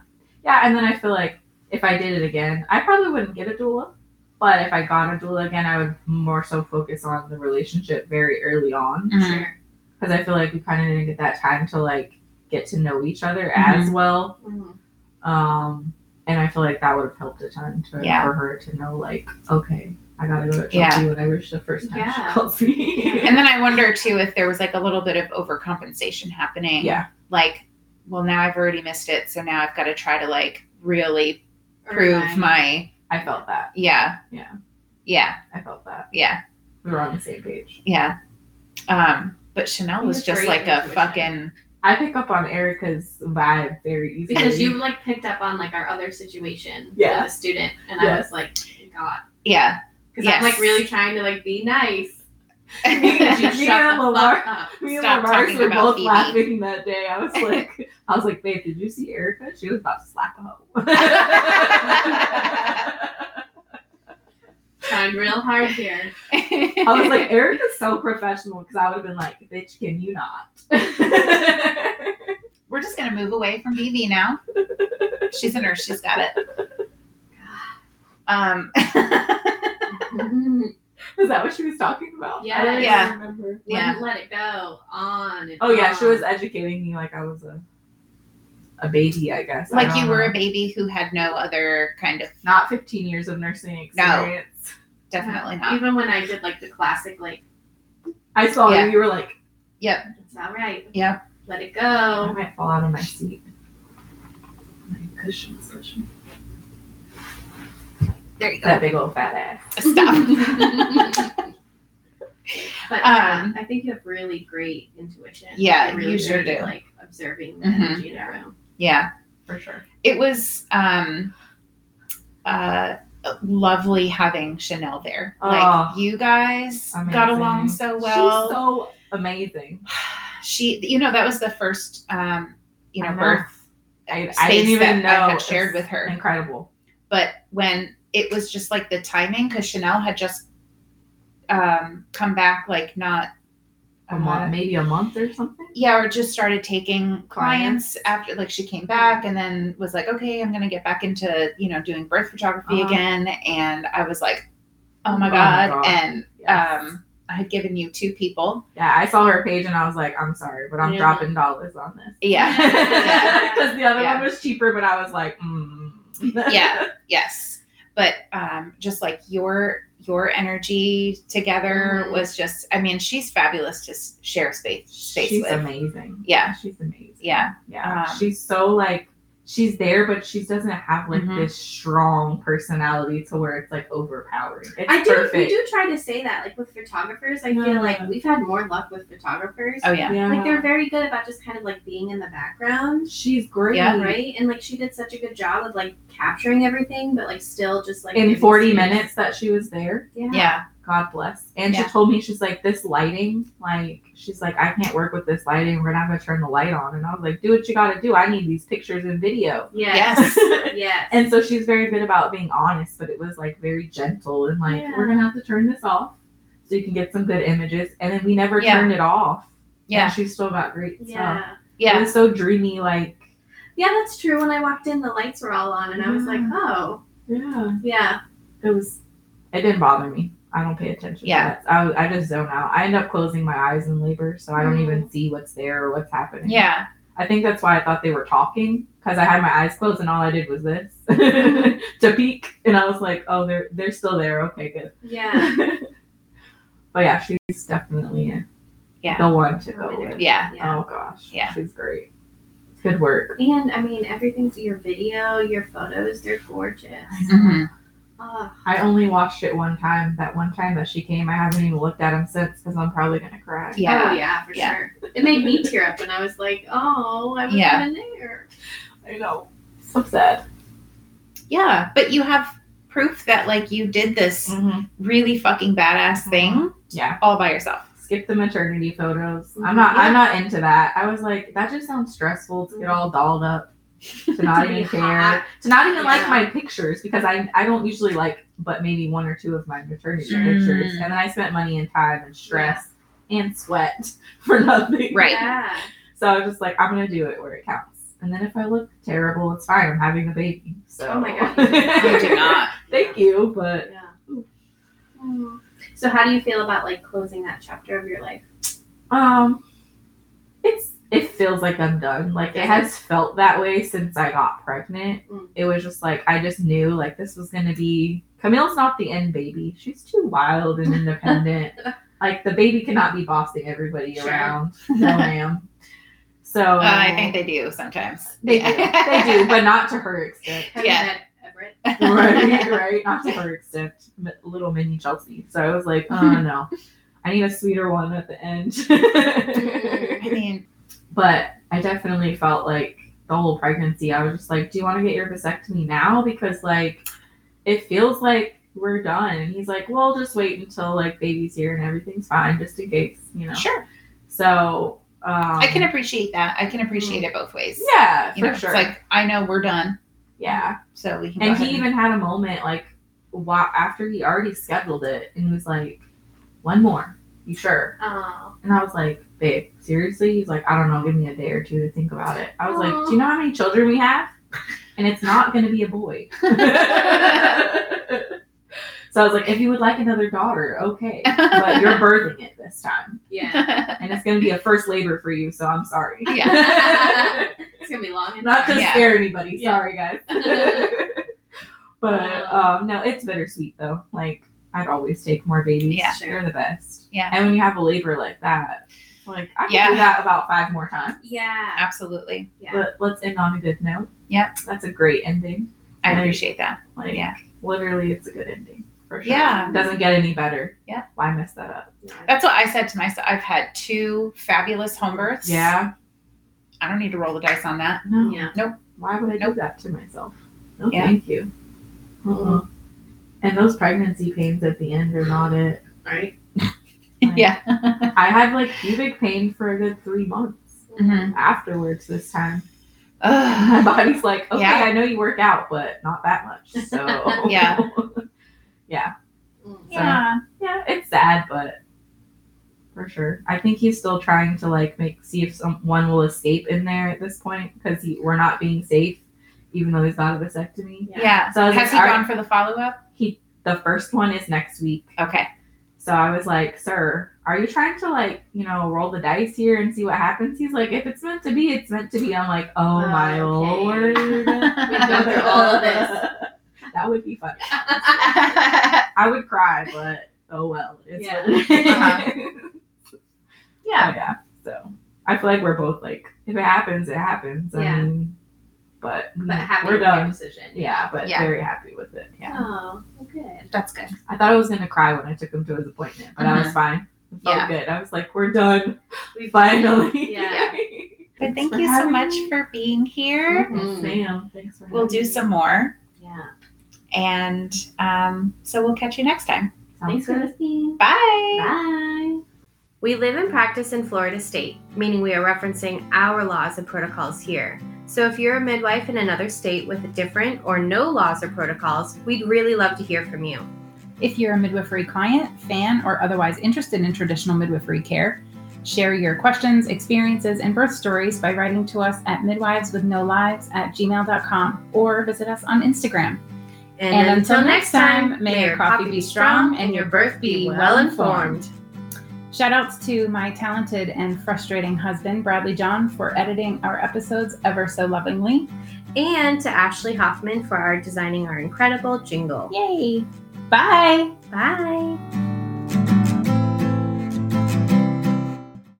Yeah, and then I feel like if I did it again, I probably wouldn't get a doula. But if I got a doula again, I would more so focus on the relationship very early on.
Sure.
because I feel like we kind of didn't get that time to like get to know each other
Mm-hmm.
as well.
Mhm.
Um, and I feel like that would have helped a ton to,
Yeah.
for her to know like, okay, I gotta go to Chelsea
Yeah.
whenever it's the first time she
Yeah.
calls me.
and then i wonder too if there was like a little bit of overcompensation happening
yeah,
like well now i've already missed it so now i've got to try to like really prove
Or
my
I felt that.
yeah
Yeah.
yeah
I felt that.
yeah
We were on the same page.
yeah um but chanel was just
great
like a fucking
I pick up on Erica's vibe very easily
because you like picked up on like our other situation
Yeah.
with a student, and
Yeah.
I was like, God,
yeah
because
Yes.
I'm like really trying to like be nice.
Me and Lamar-. Me and Lamar were both
Phoebe.
laughing that day. I was like, I was like, babe, did you see Erica? She was about to slap a hoe.
Trying real hard here.
I was like, Erica's so professional because I would have been like, bitch, can you not?
we're just gonna move away from bb now she's a nurse she's got it um
Is that what she was talking about?
Yeah.
I don't
Yeah.
remember.
Yeah.
Wouldn't let it go on. And
Oh yeah, she was educating me like I was a a baby, I guess.
Like
don't
you were
know.
a baby who had no other kind of
not 15 years of nursing experience.
No.
experience.
definitely not.
Even when I did like the classic, like
I saw
Yeah.
you. You were like,
Yep.
it's all right.
Yep.
Let it go."
I might fall out of my seat. My cushions, cushion.
There you
That big old fat ass.
Stop.
But
Um,
I think you have really great intuition.
Yeah,
You're really
you sure do.
Like observing the
Mhm.
energy in a room.
yeah.
For sure.
It was um uh lovely having Chanel there.
Oh.
like you guys got along so well.
She's so amazing.
she you know that was the first um you know
I know.
birth
I,
space
I didn't even
that
know.
I had shared with her.
Incredible.
but when it was just like the timing because Chanel had just um come back like not
A
uh,
month, maybe a month or something.
yeah or just started taking clients after like she came back and then was like okay i'm gonna get back into you know doing birth photography
Uh-huh.
again and i was like oh my
Oh my
god,
God.
and
Yes.
um i had given you two people
Yeah, I saw her page and I was like, I'm sorry, but I'm
Yeah.
dropping dollars on this.
yeah yeah
Because the other
Yeah.
one was cheaper, but I was like, mm.
yeah yes but um just like your your energy together
Mhm.
was just i mean she's fabulous to share space space
She's
with
amazing.
Yeah.
She's amazing.
yeah
Yeah.
Um,
she's so like she's there, but she doesn't have like
Mhm.
this strong personality to where it's like overpowering. It's
I do.
perfect.
We do try to say that, like with photographers. I
Yeah.
feel like we've had more luck with photographers.
oh yeah
Yeah.
Like they're very good about just kind of like being in the background.
she's great.
Yeah.
Right, and like she did such a good job of like capturing everything, but like still just like
In
giving
40 minutes that she was there,
Yeah.
yeah
God bless. And
Yeah.
she told me she's like, this lighting, like she's like, I can't work with this lighting. We're not gonna turn the light on. And I was like, do what you gotta do. I need these pictures and video.
Yes.
Yes.
yes.
And so she's very good about being honest, but it was like very gentle and like,
Yeah.
we're gonna have to turn this off so you can get some good images. And then we never
Yeah.
turned it off.
yeah
And she still got great stuff.
yeah.
It was so dreamy, like
Yeah, that's true. When I walked in, the lights were all on, and I was like, oh,
yeah.
yeah.
It was it didn't bother me. I don't pay attention
Yeah.
to that. I, I just zone out. I end up closing my eyes in labor, so I don't
Mm.
even see what's there or what's happening.
yeah
I think that's why I thought they were talking because I had my eyes closed and all I did was this to peek, and I was like, "Oh, they're they're still there. Okay, good."
Yeah.
but yeah, she's definitely
yeah
the one to go with.
yeah
Yeah.
Oh gosh,
Yeah.
she's great. Good work.
And I mean, everything's your video, your photos, they're gorgeous.
hmm
I only watched it one time. That one time that she came, I haven't even looked at him since because I'm probably gonna cry.
yeah
oh yeah, for
Yeah.
sure. It made me tear up when I was like, oh, I was
Yeah.
even there.
I know. So sad.
yeah but you have proof that like you did this
Mm-hmm.
really fucking badass thing
Yeah.
all by yourself
Skip the maternity photos. I'm
Mhm.
not. I'm not into that. I was like, that just sounds stressful to get all dolled up, to not even care, to not even like my pictures because I I don't usually like, but maybe one or two of my maternity
Mm.
pictures, and then I spent money and time and stress and sweat for nothing.
Right.
Yeah.
So I was just like, I'm gonna do it where it counts. And then if I look terrible, it's fine. I'm having a baby. So
Oh my God.
you do not
Thank you, but
Yeah. So how do you feel about like closing that chapter of your life?
Um, it feels like I'm done. Like it has felt that way since I got pregnant.
Mm.
It was just like I just knew like this was gonna be. Camille's not the end baby. She's too wild and independent. like the baby cannot be bossing everybody
Sure.
around. No, ma'am. So
uh, i think they do sometimes
they do. They do, but not to her extent.
Yeah.
Everett?
right, right. Not to her extent. M- Little mini Chelsea. So I was like, oh no, I need a sweeter one at the end.
i mean
but I definitely felt like the whole pregnancy, I was just like, do you want to get your vasectomy now? Because like, it feels like we're done. And he's like, well, just wait until like baby's here and everything's fine, just in case, you know.
sure
So um,
i can appreciate that i can appreciate it both ways
yeah,
you
for
know
sure.
it's like i know we're done
yeah,
so we can
and he even had a moment like, while after he already scheduled it, and was like, one more, you sure?
Oh.
And I was like, babe, seriously? He's like, I don't know, give me a day or two to think about it. I was like, do you know how many children we have? And it's not going to be a boy. so I was like, if you would like another daughter, okay. But you're birthing it this time.
Yeah.
And it's going to be a first labor for you, so I'm sorry.
Yeah.
It's gonna be long.
Not to
Yeah.
scare anybody. Sorry, guys. but um, no, it's bittersweet though. Like I'd always take more babies.
Yeah.
they're the best.
Yeah.
And when you have a labor like that, like I can
Yeah.
do that about five more times.
Yeah.
Absolutely.
Yeah.
But let's end on a good note.
Yeah.
That's a great ending.
I
Right.
appreciate that.
Like
Yeah.
literally it's a good ending. For sure.
Yeah.
It doesn't get any better.
Yeah.
Why mess that up?
That's what I said to myself. I've had two fabulous home births.
Yeah.
I don't need to roll the dice on that.
No.
Yeah. Nope.
Why would I
Nope.
do that to myself? No,
Yeah.
thank you. Uh-uh. And those pregnancy pains at the end are not it.
Right.
Like,
yeah.
I had like pubic pain for a good three months
Mhm.
afterwards this time. My body's like, okay,
Yeah.
I know you work out, but not that much. So
Yeah.
Mm.
yeah.
yeah, it's sad, but for sure. I think he's still trying to like make see if someone will escape in there at this point because we're not being safe, even though he's got a vasectomy.
Yeah.
So I was
Has
like,
he gone for the follow up?
He the first one is next week.
Okay.
So I was like, sir, are you trying to like, you know, roll the dice here and see what happens? He's like, if it's meant to be, it's meant to be. I'm like, oh my
Okay.
lord.
Through all of this.
that would be fun. I would cry, but oh well. It's
Yeah.
what it is.
Uh-huh.
yeah. yeah. So I feel like we're both like, if it happens, it happens. I
Yeah.
mean, but,
But happy
we're done.
decision.
Yeah, but
Yeah.
very happy with it. Yeah.
Oh, well, good.
That's good.
I thought I was gonna cry when I took him to his appointment, but I was fine. It felt
Mm-hmm. Yeah.
good. I was like, we're done.
We
Finally.
Yeah.
But thank you so much
me.
for being here.
Yes, ma'am. Thanks for
We'll do
me.
some more.
Yeah.
And um, so we'll catch you next time.
Sounds
Thanks for listening.
Bye.
Bye. We live and practice in Florida State, meaning we are referencing our laws and protocols here. So if you're a midwife in another state with different or no laws or protocols, we'd really love to hear from you.
If you're a midwifery client, fan, or otherwise interested in traditional midwifery care, share your questions, experiences, and birth stories by writing to us at midwiveswithnolives at gmail.com or visit us on Instagram.
And,
And until next time, may your coffee be strong and your birth be well informed. Shout outs to my talented and frustrating husband, Bradley John, for editing our episodes ever so lovingly.
And to Ashley Hoffman for our designing our incredible jingle.
Yay! Bye!
Bye.